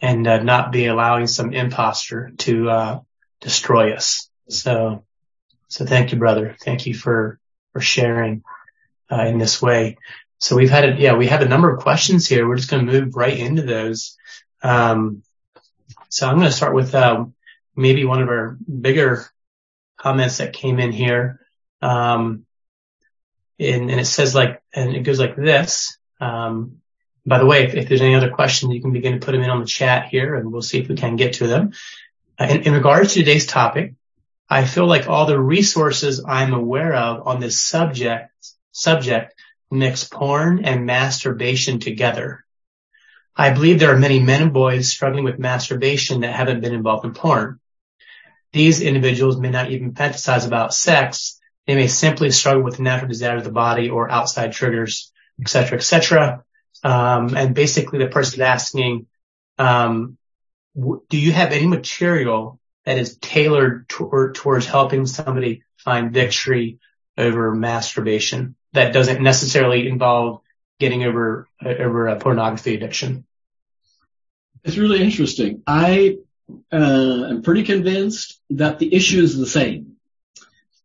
Speaker 2: and uh, not be allowing some imposter to, uh, destroy us. So, so thank you, brother. Thank you for, for sharing, uh, in this way. So we've had a, yeah, we have a number of questions here. We're just going to move right into those. Um, so I'm going to start with, um, maybe one of our bigger comments that came in here. Um, and, and, it says like, and it goes like this. Um, by the way, if, if, there's any other questions, you can begin to put them in on the chat here and we'll see if we can get to them. Uh, in, in regards to today's topic, I feel like all the resources I'm aware of on this subject, subject mix porn and masturbation together. I believe there are many men and boys struggling with masturbation that haven't been involved in porn. These individuals may not even fantasize about sex. They may simply struggle with natural desire of the body or outside triggers, etc., etc. Um, and basically the person is asking, um, do you have any material that is tailored toward, towards helping somebody find victory over masturbation that doesn't necessarily involve getting over over a pornography addiction.
Speaker 3: It's really interesting. I uh, am pretty convinced that the issue is the same.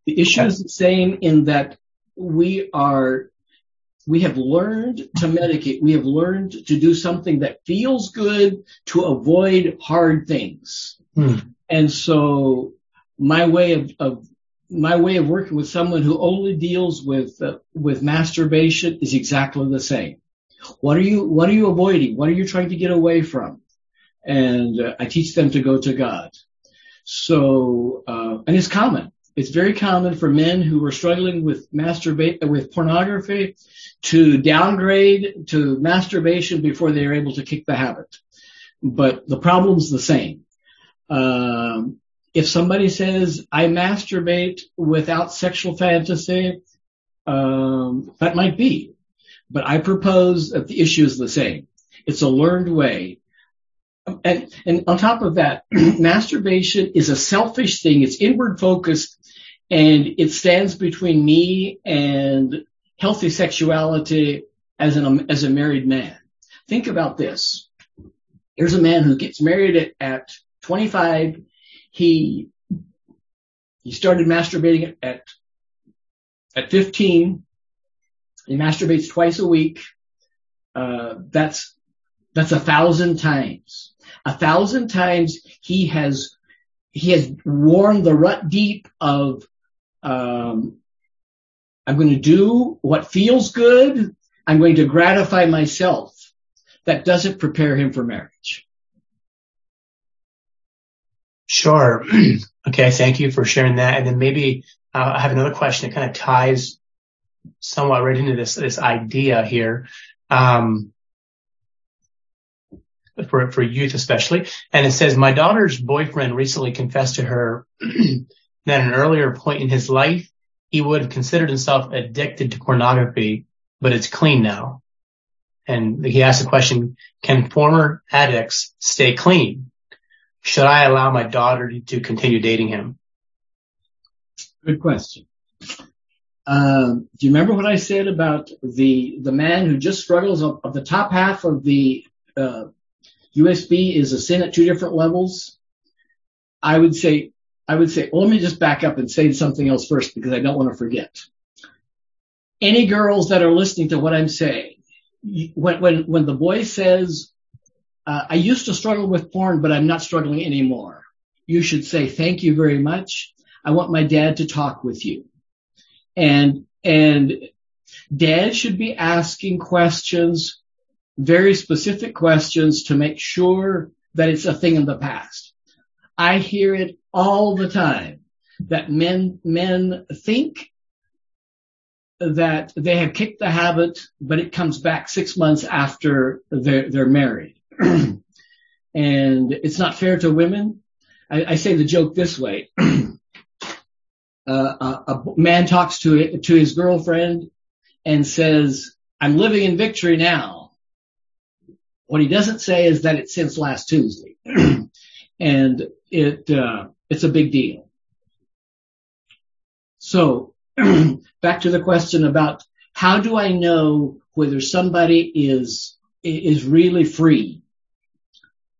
Speaker 3: The issue is the same in that we are we have learned to medicate. We have learned to do something that feels good to avoid hard things. Hmm. And so my way of, of my way of working with someone who only deals with uh, with masturbation is exactly the same. What are you What are you avoiding? What are you trying to get away from? And uh, I teach them to go to God. So uh, and it's common. It's very common for men who are struggling with masturbate with pornography to downgrade to masturbation before they are able to kick the habit. But the problem's the same. Um, if somebody says I masturbate without sexual fantasy, um, that might be, but I propose that the issue is the same. It's a learned way. And, and on top of that, masturbation is a selfish thing. It's inward focused and it stands between me and healthy sexuality as an, as a married man. Think about this. Here's a man who gets married at, at 25. He, he started masturbating at, at 15. He masturbates twice a week. Uh, that's, that's a thousand times. A thousand times he has, he has worn the rut deep of, um, I'm going to do what feels good. I'm going to gratify myself. That doesn't prepare him for marriage.
Speaker 2: Sure. okay. Thank you for sharing that. And then maybe uh, I have another question that kind of ties somewhat right into this, this idea here. Um, for, for youth especially. And it says, my daughter's boyfriend recently confessed to her that at an earlier point in his life, he would have considered himself addicted to pornography, but it's clean now. And he asked the question, can former addicts stay clean? Should I allow my daughter to continue dating him?
Speaker 3: Good question. Um, do you remember what I said about the the man who just struggles of, the top half of the uh, USB is a sin at two different levels? I would say I would say well, let me just back up and say something else first because I don't want to forget. Any girls that are listening to what I'm saying, when when when the boy says uh, I used to struggle with porn, but I'm not struggling anymore. You should say, thank you very much. I want my dad to talk with you. And, and dad should be asking questions, very specific questions to make sure that it's a thing in the past. I hear it all the time that men, men think that they have kicked the habit, but it comes back six months after they're, they're married. and it's not fair to women. I, I say the joke this way. uh, a, a, man talks to, to his girlfriend and says, I'm living in victory now. What he doesn't say is that it's since last Tuesday. and it, uh, it's a big deal. So back to the question about how do I know whether somebody is, is really free?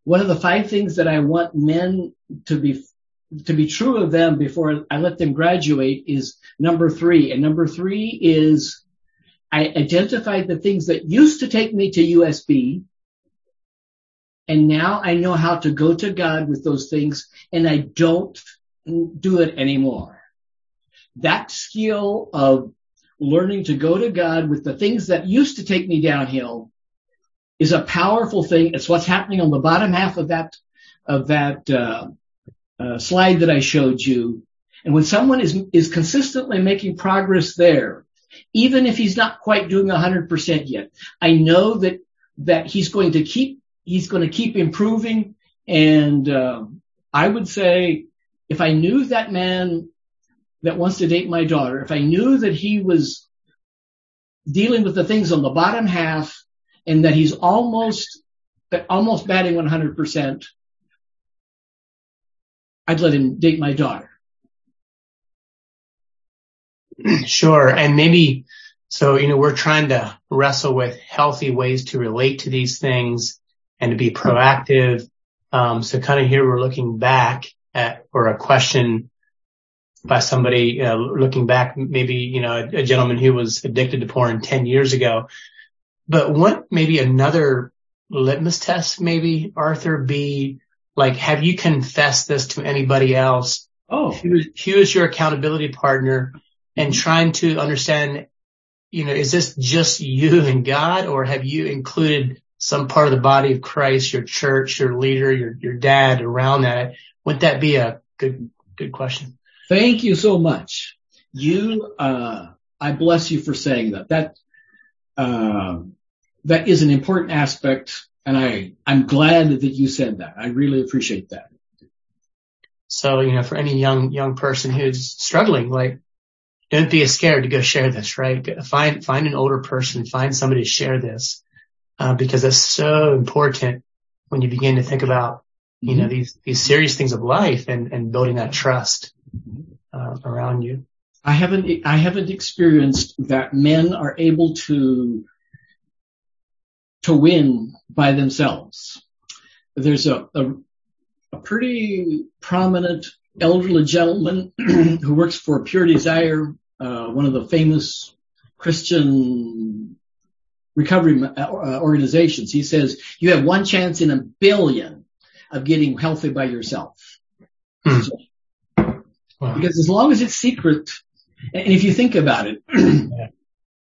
Speaker 3: one of the five things that I want men to be to be true of them before I let them graduate is number three. And number three is I identified the things that used to take me to USB. And now I know how to go to God with those things and I don't do it anymore. that skill of learning to go to God with the things that used to take me downhill is a powerful thing. It's what's happening on the bottom half of that of that uh, uh, slide that I showed you. And when someone is is consistently making progress there, even if he's not quite doing 100% yet, I know that that he's going to keep he's going to keep improving. And uh, I would say, if I knew that man that wants to date my daughter, if I knew that he was dealing with the things on the bottom half and that he's almost almost batting 100%, I'd let him date my daughter.
Speaker 2: Sure. And maybe, so, you know, we're trying to wrestle with healthy ways to relate to these things and to be proactive. Um, so kind of here we're looking back at, or a question by somebody, uh, looking back, maybe, you know, a, a gentleman who was addicted to porn 10 years ago. But what maybe another litmus test, maybe Arthur, be like, have you confessed this to anybody else?
Speaker 3: Oh,
Speaker 2: who, who is your accountability partner and trying to understand, you know, is this just you and God or have you included some part of the body of Christ, your church, your leader, your, your dad around that? wouldn't that be a good, good question?
Speaker 3: Thank you so much. You, uh, I bless you for saying that. That, uh, that is an important aspect and I, I'm glad that you said that. I really appreciate that.
Speaker 2: So, you know, for any young, young person who's struggling, like, don't be scared to go share this, right? Find, find an older person, find somebody to share this, uh, because that's so important when you begin to think about, you mm-hmm. know, these, these serious things of life and, and building that trust, uh, around you.
Speaker 3: I haven't, I haven't experienced that men are able to to win by themselves. There's a, a, a pretty prominent elderly gentleman who works for Pure Desire, uh, one of the famous Christian recovery uh, organizations. He says you have one chance in a billion of getting healthy by yourself. So, wow. Because as long as it's secret, and if you think about it,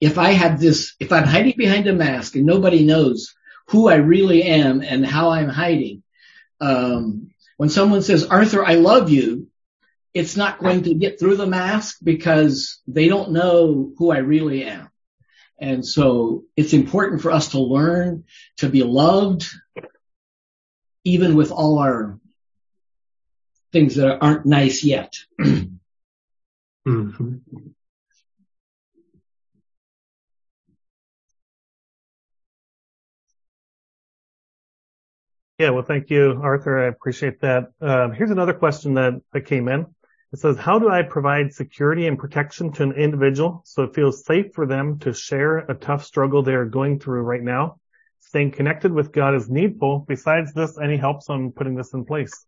Speaker 3: if I have this, if I'm hiding behind a mask and nobody knows who I really am and how I'm hiding, um, when someone says, Arthur, I love you, it's not going to get through the mask because they don't know who I really am. And so it's important for us to learn to be loved even with all our things that aren't nice yet. mm-hmm.
Speaker 4: Yeah, well, thank you, Arthur. I appreciate that. Um, here's another question that, that came in. It says, how do I provide security and protection to an individual so it feels safe for them to share a tough struggle they are going through right now? Staying connected with God is needful. Besides this, any helps on putting this in place?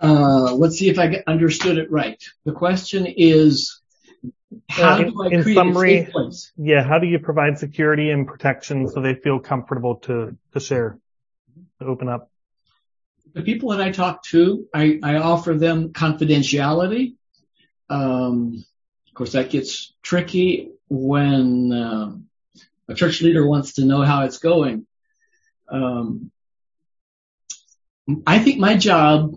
Speaker 3: Uh, let's see if I understood it right. The question is, how uh, do I in create summary, a safe place?
Speaker 4: Yeah, how do you provide security and protection so they feel comfortable to to share, to open up?
Speaker 3: The people that I talk to, I, I offer them confidentiality. Um, of course, that gets tricky when uh, a church leader wants to know how it's going. Um, I think my job,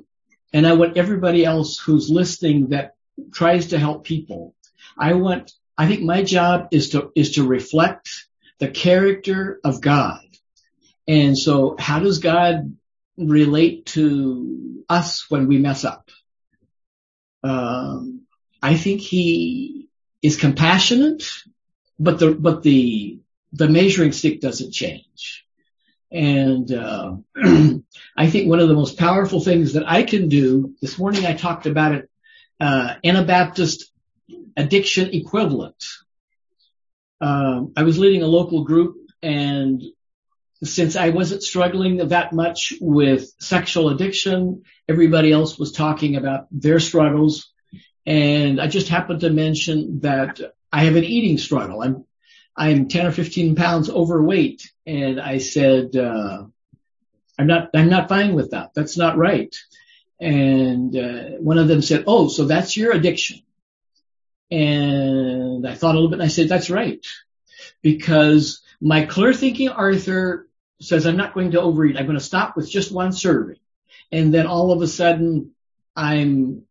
Speaker 3: and I want everybody else who's listening that tries to help people I want, I think my job is to, is to reflect the character of God. And so how does God relate to us when we mess up? Um, I think he is compassionate, but the, but the, the measuring stick doesn't change. And, uh, I think one of the most powerful things that I can do, this morning I talked about it, uh, Anabaptist addiction equivalent. Um, I was leading a local group and since I wasn't struggling that much with sexual addiction, everybody else was talking about their struggles. And I just happened to mention that I have an eating struggle. I'm, I'm 10 or 15 pounds overweight. And I said, uh, I'm not, I'm not fine with that. That's not right. And uh, one of them said, "Oh, so that's your addiction." And I thought a little bit and I said, "That's right." Because my clear thinking Arthur says, I'm not going to overeat. I'm going to stop with just one serving. And then all of a sudden I'm,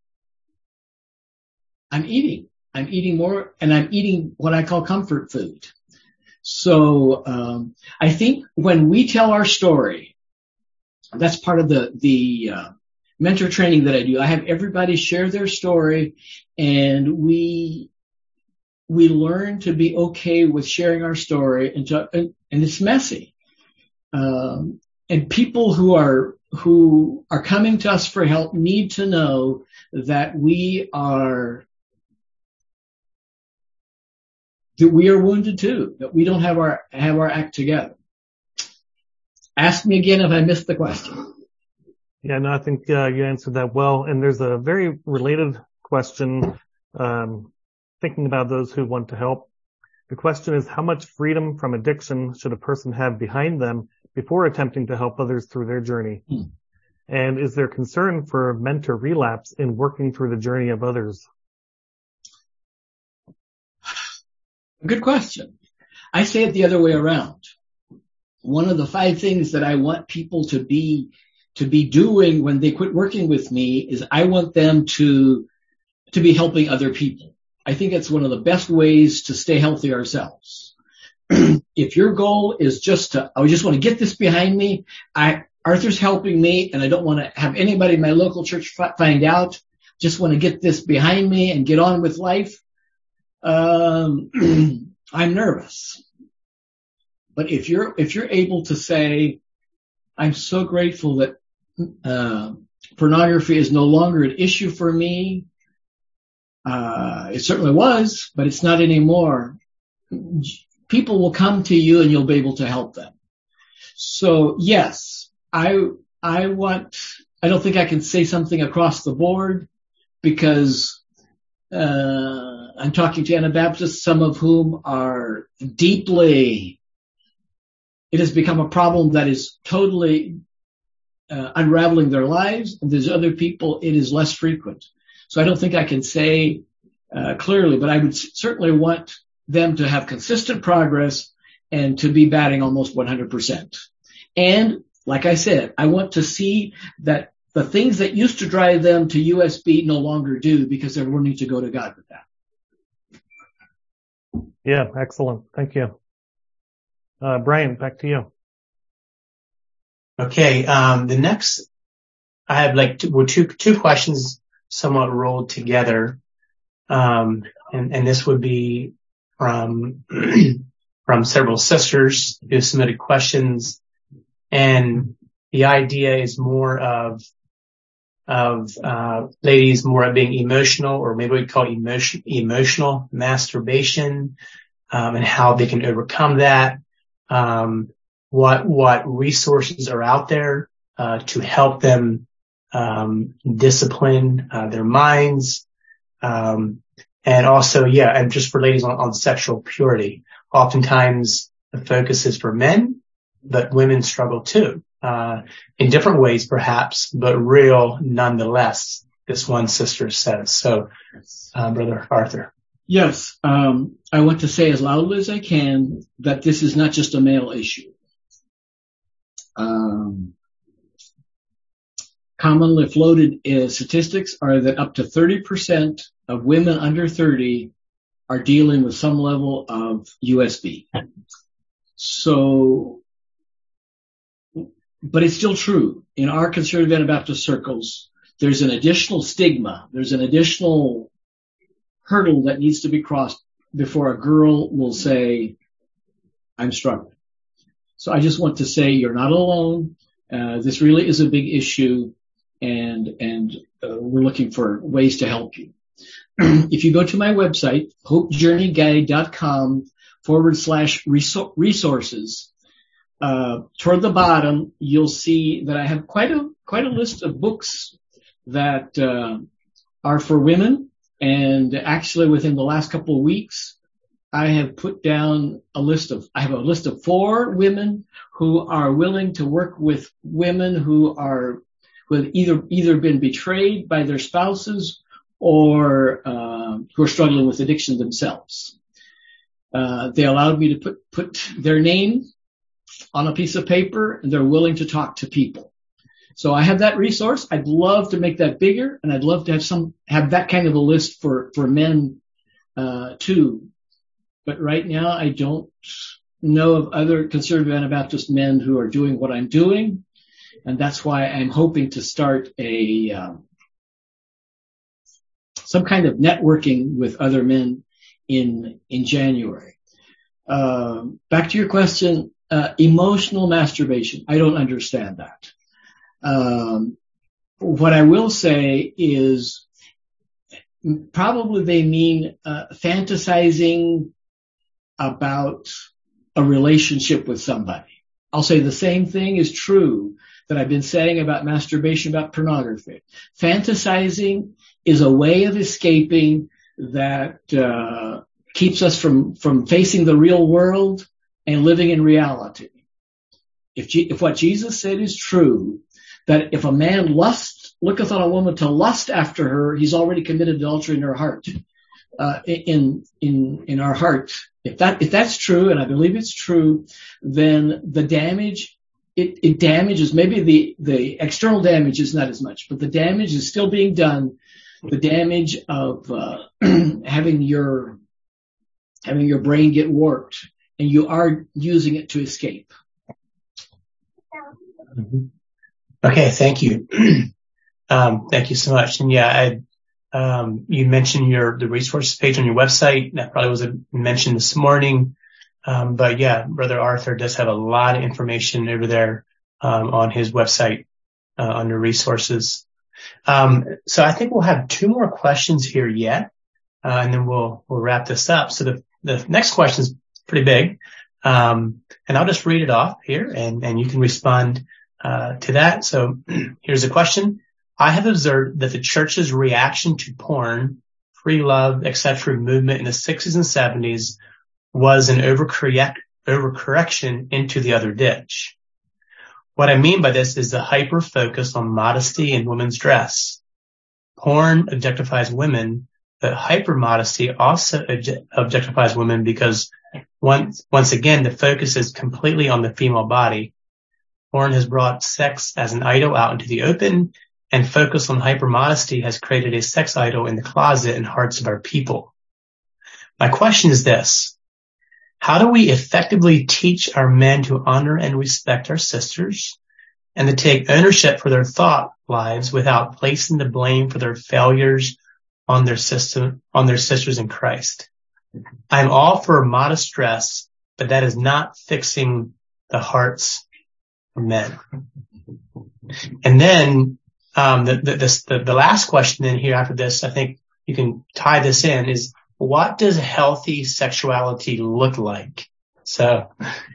Speaker 3: I'm eating. I'm eating more and I'm eating what I call comfort food. So, um, I think when we tell our story, that's part of the, the, uh, mentor training that I do. I have everybody share their story and we, we learn to be okay with sharing our story and, to, and, and it's messy. Um, and people who are who are coming to us for help need to know that we are that we are wounded too, that we don't have our have our act together. Ask me again if I missed the question.
Speaker 4: Yeah, no, I think uh, you answered that well. And there's a very related question, um, thinking about those who want to help. The question is, how much freedom from addiction should a person have behind them before attempting to help others through their journey? Hmm. And is there concern for mentor relapse in working through the journey of others?
Speaker 3: Good question. I say it the other way around. One of the five things that I want people to be, to be doing when they quit working with me is I want them to, to be helping other people. I think it's one of the best ways to stay healthy ourselves. if your goal is just to, I just want to get this behind me, I, Arthur's helping me and I don't want to have anybody in my local church find out. Just want to get this behind me and get on with life. Um, I'm nervous. But if you're, if you're able to say, I'm so grateful that, uh, pornography is no longer an issue for me. Uh, it certainly was, but it's not anymore people will come to you and you'll be able to help them. So yes, I, I want, I don't think I can say something across the board because, uh, I'm talking to Anabaptists, some of whom are deeply, it has become a problem that is totally uh, unraveling their lives. And there's other people, it is less frequent. So I don't think I can say uh, clearly, but I would certainly want them to have consistent progress and to be batting almost 100%. And like I said, I want to see that the things that used to drive them to USB no longer do because they're learning to go to God with that.
Speaker 4: Yeah, excellent. Thank you. Uh, Brian, back to you.
Speaker 2: Okay. Um, the next, I have like two, well, two, two questions somewhat rolled together. Um, and, and this would be from from several sisters who submitted questions, and the idea is more of of uh, ladies more of being emotional, or maybe we call it emotion, emotional masturbation, um, and how they can overcome that. Um, what what resources are out there uh, to help them um, discipline uh, their minds, um, and also, yeah, and just ladies on, on sexual purity, oftentimes the focus is for men, but women struggle too, uh, in different ways perhaps, but real nonetheless, this one sister says. So, uh, brother Arthur.
Speaker 3: Yes, um, I want to say as loudly as I can that this is not just a male issue. Um, commonly floated uh, statistics are that up to 30% of women under 30 are dealing with some level of USB. So, but it's still true. In our conservative Anabaptist circles, there's an additional stigma. There's an additional hurdle that needs to be crossed before a girl will say, I'm struggling. So I just want to say you're not alone. Uh, this really is a big issue and and uh, we're looking for ways to help you. If you go to my website, hopejourneyguide.com forward slash resources, uh, toward the bottom, you'll see that I have quite a quite a list of books that uh, are for women. And actually, within the last couple of weeks, I have put down a list of I have a list of four women who are willing to work with women who are who have either either been betrayed by their spouses or uh, who are struggling with addiction themselves. Uh, they allowed me to put put their name on a piece of paper, and they're willing to talk to people. So I have that resource. I'd love to make that bigger, and I'd love to have some have that kind of a list for for men uh, too. But right now, I don't know of other conservative Anabaptist men who are doing what I'm doing, and that's why I'm hoping to start a um, some kind of networking with other men in in January. Uh, back to your question, uh, emotional masturbation. I don't understand that. Um, what I will say is probably they mean uh, fantasizing about a relationship with somebody. I'll say the same thing is true that I've been saying about masturbation, about pornography. Fantasizing is a way of escaping that uh, keeps us from from facing the real world and living in reality. If, G- if what Jesus said is true, that if a man lust looketh on a woman to lust after her, he's already committed adultery in her heart. Uh, in in in our heart, if that if that's true, and I believe it's true, then the damage it, it damages maybe the the external damage is not as much, but the damage is still being done. The damage of uh, having your having your brain get warped, and you are using it to escape.
Speaker 2: Mm-hmm. Okay, thank you. um, thank you so much. And yeah, I, um, you mentioned your the resources page on your website. That probably was mentioned this morning. Um, but yeah, Brother Arthur does have a lot of information over there um, on his website uh, under resources. Um, so I think we'll have two more questions here yet, uh, and then we'll we'll wrap this up. So the the next question is pretty big, um, and I'll just read it off here, and and you can respond uh, to that. So here's a question: I have observed that the church's reaction to porn, free love, etc. movement in the 60s and 70s was an overcorrect, overcorrection into the other ditch. What I mean by this is the hyper focus on modesty in women's dress. Porn objectifies women, but hyper modesty also objectifies women because once, once again, the focus is completely on the female body. Porn has brought sex as an idol out into the open and focus on hyper modesty has created a sex idol in the closet and hearts of our people. My question is this. How do we effectively teach our men to honor and respect our sisters and to take ownership for their thought lives without placing the blame for their failures on their system, on their sisters in Christ? I'm all for modest dress, but that is not fixing the hearts of men. And then, um, the, the, the, the last question in here after this, I think you can tie this in is what does healthy sexuality look like? So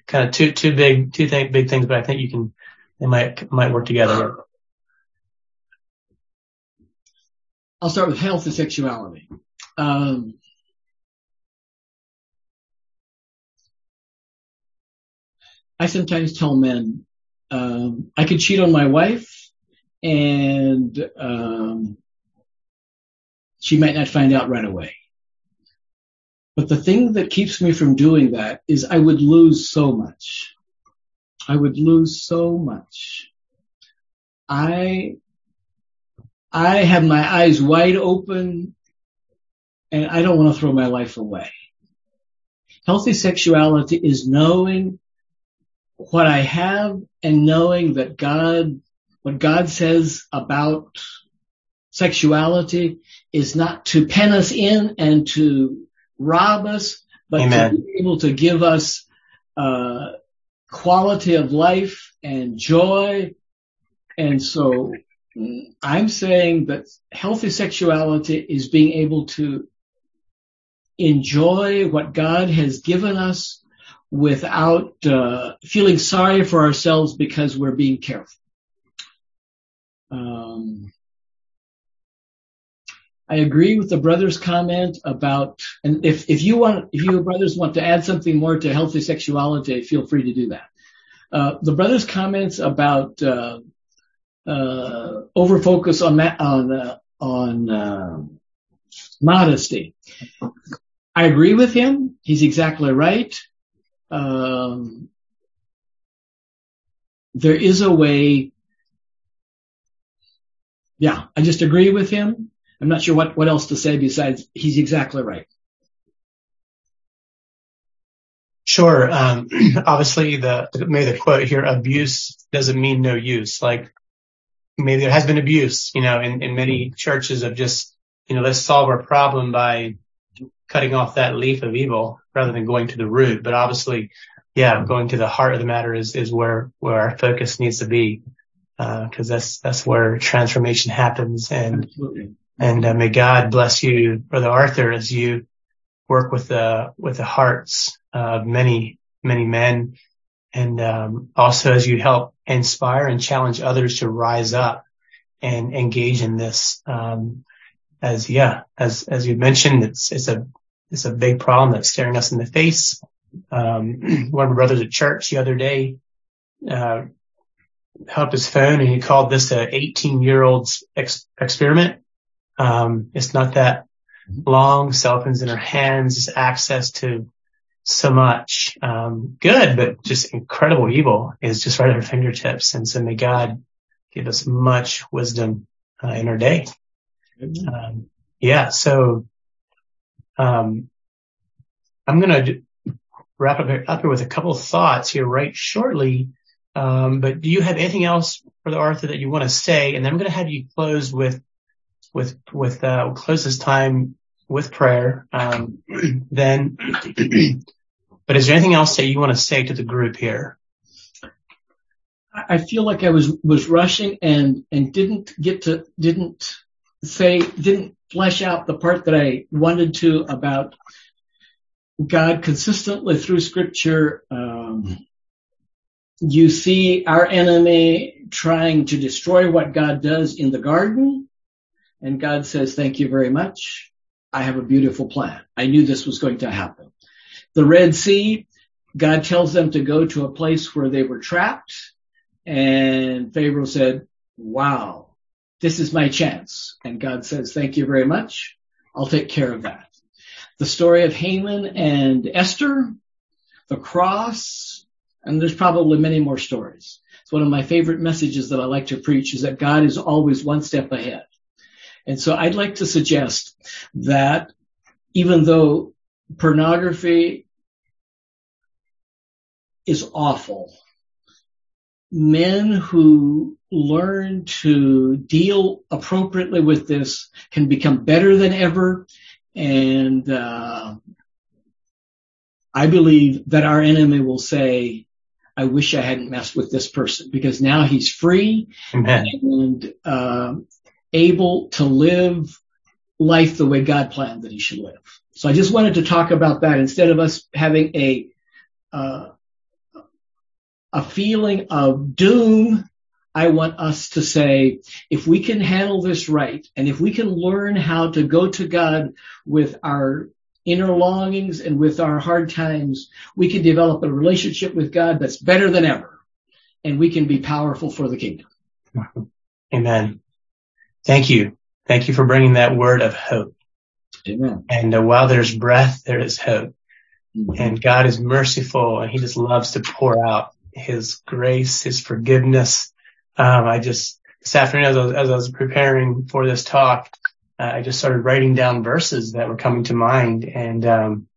Speaker 2: kind of two, two big, two th- big things, but I think you can, they might, might work together.
Speaker 3: I'll start with healthy sexuality. Um, I sometimes tell men, um, I could cheat on my wife and, um, she might not find out right away. But the thing that keeps me from doing that is I would lose so much. I would lose so much. I, I have my eyes wide open and I don't want to throw my life away. Healthy sexuality is knowing what I have and knowing that God, what God says about sexuality is not to pen us in and to rob us, but Amen. to be able to give us uh, quality of life and joy. And so I'm saying that healthy sexuality is being able to enjoy what God has given us without uh, feeling sorry for ourselves because we're being careful. Um, I agree with the brother's comment about, and if, if you want, if you brothers want to add something more to healthy sexuality, feel free to do that. Uh, the brother's comments about, uh, uh, over focus on on uh, on uh, modesty. I agree with him. He's exactly right. Um, there is a way. Yeah, I just agree with him. I'm not sure what, what else to say besides he's exactly right.
Speaker 2: Sure. Um, obviously, the maybe the quote here: "Abuse doesn't mean no use." Like maybe there has been abuse, you know, in, in many churches of just, you know, let's solve our problem by cutting off that leaf of evil rather than going to the root. But obviously, yeah, going to the heart of the matter is, is where, where our focus needs to be. Uh, cause that's, that's where transformation happens. And, Absolutely. And uh, may God bless you, Brother Arthur, as you work with the, with the hearts of many, many men. And, um, also as you help inspire and challenge others to rise up and engage in this. Um, as yeah, as as you mentioned, it's it's a it's a big problem that's staring us in the face. Um, one of my brothers at church the other day uh, his phone and he called this a 18 year old's ex- experiment. Um, it's not that long. Cell phones in our hands, access to so much um, good, but just incredible evil is just right at our fingertips. And so may God give us much wisdom uh, in our day. Um, yeah. So um, I'm going to wrap up here, up here with a couple of thoughts here right shortly. Um, but do you have anything else for the Arthur that you want to say? And then I'm going to have you close with with with uh, close time with prayer. Um, then but is there anything else that you want to say to the group here?
Speaker 3: I feel like I was, was rushing and, and didn't get to, didn't say, didn't flesh out the part that I wanted to about God consistently through scripture. Um, you see our enemy trying to destroy what God does in the garden. And God says, thank you very much. I have a beautiful plan. I knew this was going to happen the Red Sea, God tells them to go to a place where they were trapped. And Pharaoh said, wow, this is my chance. And God says, thank you very much. I'll take care of that. The story of Haman and Esther, the cross, and there's probably many more stories. It's one of my favorite messages that I like to preach is that God is always one step ahead. And so I'd like to suggest that even though pornography is awful. Men who learn to deal appropriately with this can become better than ever. And uh, I believe that our enemy will say, I wish I hadn't messed with this person because now he's free Amen. and uh, able to live life the way God planned that he should live. So I just wanted to talk about that instead of us having a uh, a feeling of doom, I want us to say, if we can handle this right, and if we can learn how to go to God with our inner longings and with our hard times, we can develop a relationship with God that's better than ever. And we can be powerful for the kingdom.
Speaker 2: Amen. Thank you. Thank you for bringing that word of hope.
Speaker 3: Amen.
Speaker 2: And uh, while there's breath, there is hope. Mm-hmm. And God is merciful and he just loves to pour out his grace, his forgiveness. Um, I just, this afternoon as I, was, as I was preparing for this talk, uh, I just started writing down verses that were coming to mind. And, um,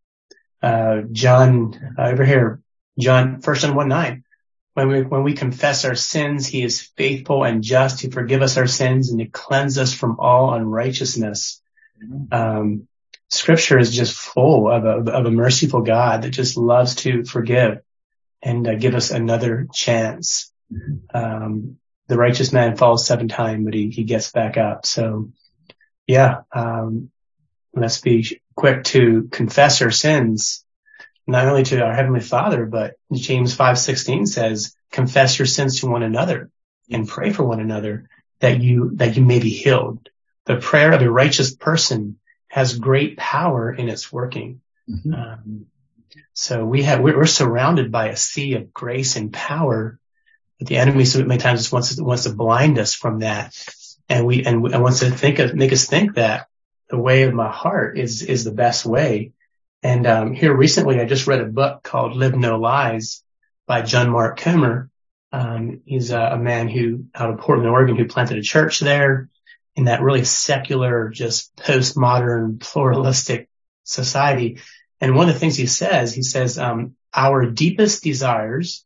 Speaker 2: uh, John, uh, over here, John, first John 1 9. When we, when we confess our sins, he is faithful and just to forgive us our sins and to cleanse us from all unrighteousness. Um, scripture is just full of a, of a merciful God that just loves to forgive and uh, give us another chance. Mm-hmm. Um, the righteous man falls seven times, but he, he gets back up. So yeah, um, let's be quick to confess our sins, not only to our heavenly father, but James 5:16 says, confess your sins to one another and pray for one another that you, that you may be healed. The prayer of a righteous person has great power in its working. Mm-hmm. Um, so we have, we're, surrounded by a sea of grace and power. But the enemy so many times just wants to, wants to blind us from that. And we, and, and wants to think of, make us think that the way of my heart is, is the best way. And, um, here recently I just read a book called Live No Lies by John Mark Comer. Um, he's a, a man who out of Portland, Oregon, who planted a church there in that really secular, just postmodern, pluralistic society. And one of the things he says, he says, um, our deepest desires,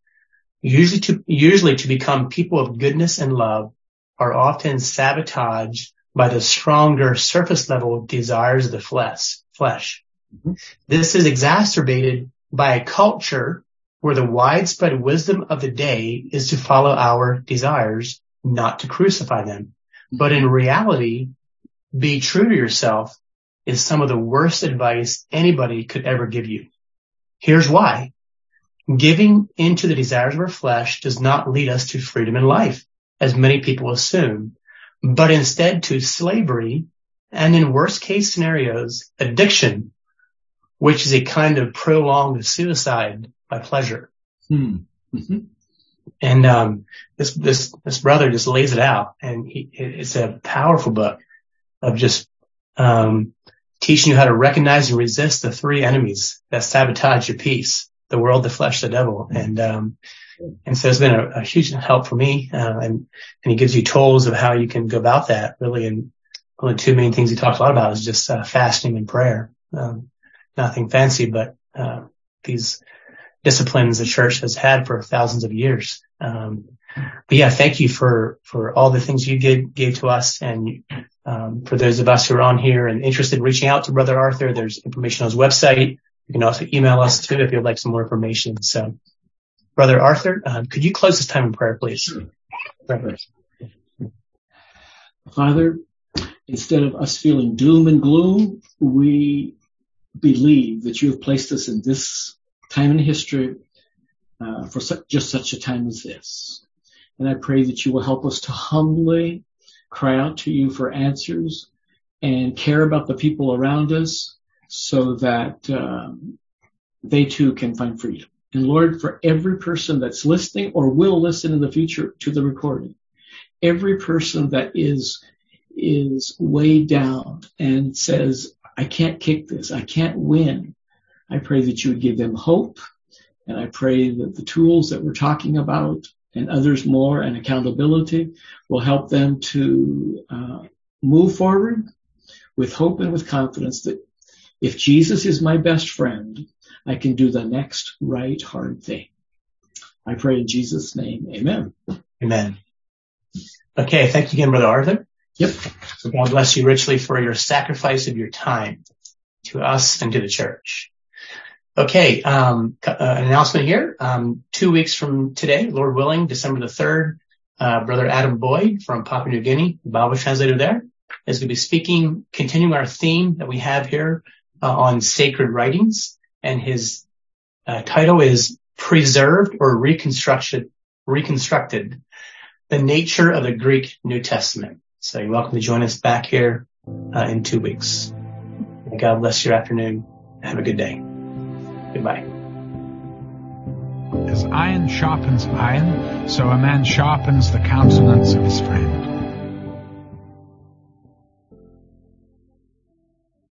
Speaker 2: usually to, usually to become people of goodness and love are often sabotaged by the stronger surface level desires of the flesh, flesh. Mm-hmm. This is exacerbated by a culture where the widespread wisdom of the day is to follow our desires, not to crucify them. But in reality, be true to yourself is some of the worst advice anybody could ever give you. Here's why. Giving into the desires of our flesh does not lead us to freedom in life, as many people assume, but instead to slavery and in worst case scenarios, addiction, which is a kind of prolonged suicide by pleasure. Hmm. Mm-hmm. And um, this this this brother just lays it out, and he, it's a powerful book of just um, teaching you how to recognize and resist the three enemies that sabotage your peace: the world, the flesh, the devil. And um, and so it's been a, a huge help for me. Uh, and and he gives you tools of how you can go about that. Really, and one of the two main things he talks a lot about is just uh, fasting and prayer. Um, nothing fancy, but uh, these disciplines the church has had for thousands of years. Um, but yeah, thank you for, for all the things you gave, gave to us. And, um, for those of us who are on here and interested in reaching out to Brother Arthur, there's information on his website. You can also email us too if you'd like some more information. So Brother Arthur, um, could you close this time in prayer, please?
Speaker 3: Father, instead of us feeling doom and gloom, we believe that you have placed us in this time in history uh, for su- just such a time as this. And I pray that you will help us to humbly cry out to you for answers and care about the people around us so that um, they too can find freedom. And Lord, for every person that's listening or will listen in the future to the recording, every person that is is weighed down and says, I can't kick this, I can't win. I pray that you would give them hope and I pray that the tools that we're talking about and others more and accountability will help them to uh, move forward with hope and with confidence that if Jesus is my best friend, I can do the next right hard thing. I pray in Jesus' name. Amen.
Speaker 2: Amen. Okay. Thank you again, Brother Arthur.
Speaker 3: Yep.
Speaker 2: So God bless you richly for your sacrifice of your time to us and to the church. Okay, um, uh, an announcement here. Um, two weeks from today, Lord willing, December the 3rd, uh, Brother Adam Boyd from Papua New Guinea, Bible translator there, is going to be speaking, continuing our theme that we have here uh, on sacred writings. And his uh, title is Preserved or Reconstructed, Reconstructed, the Nature of the Greek New Testament. So you're welcome to join us back here uh, in two weeks. May God bless your afternoon. Have a good day. Goodbye.
Speaker 1: As iron sharpens iron, so a man sharpens the countenance of his friend.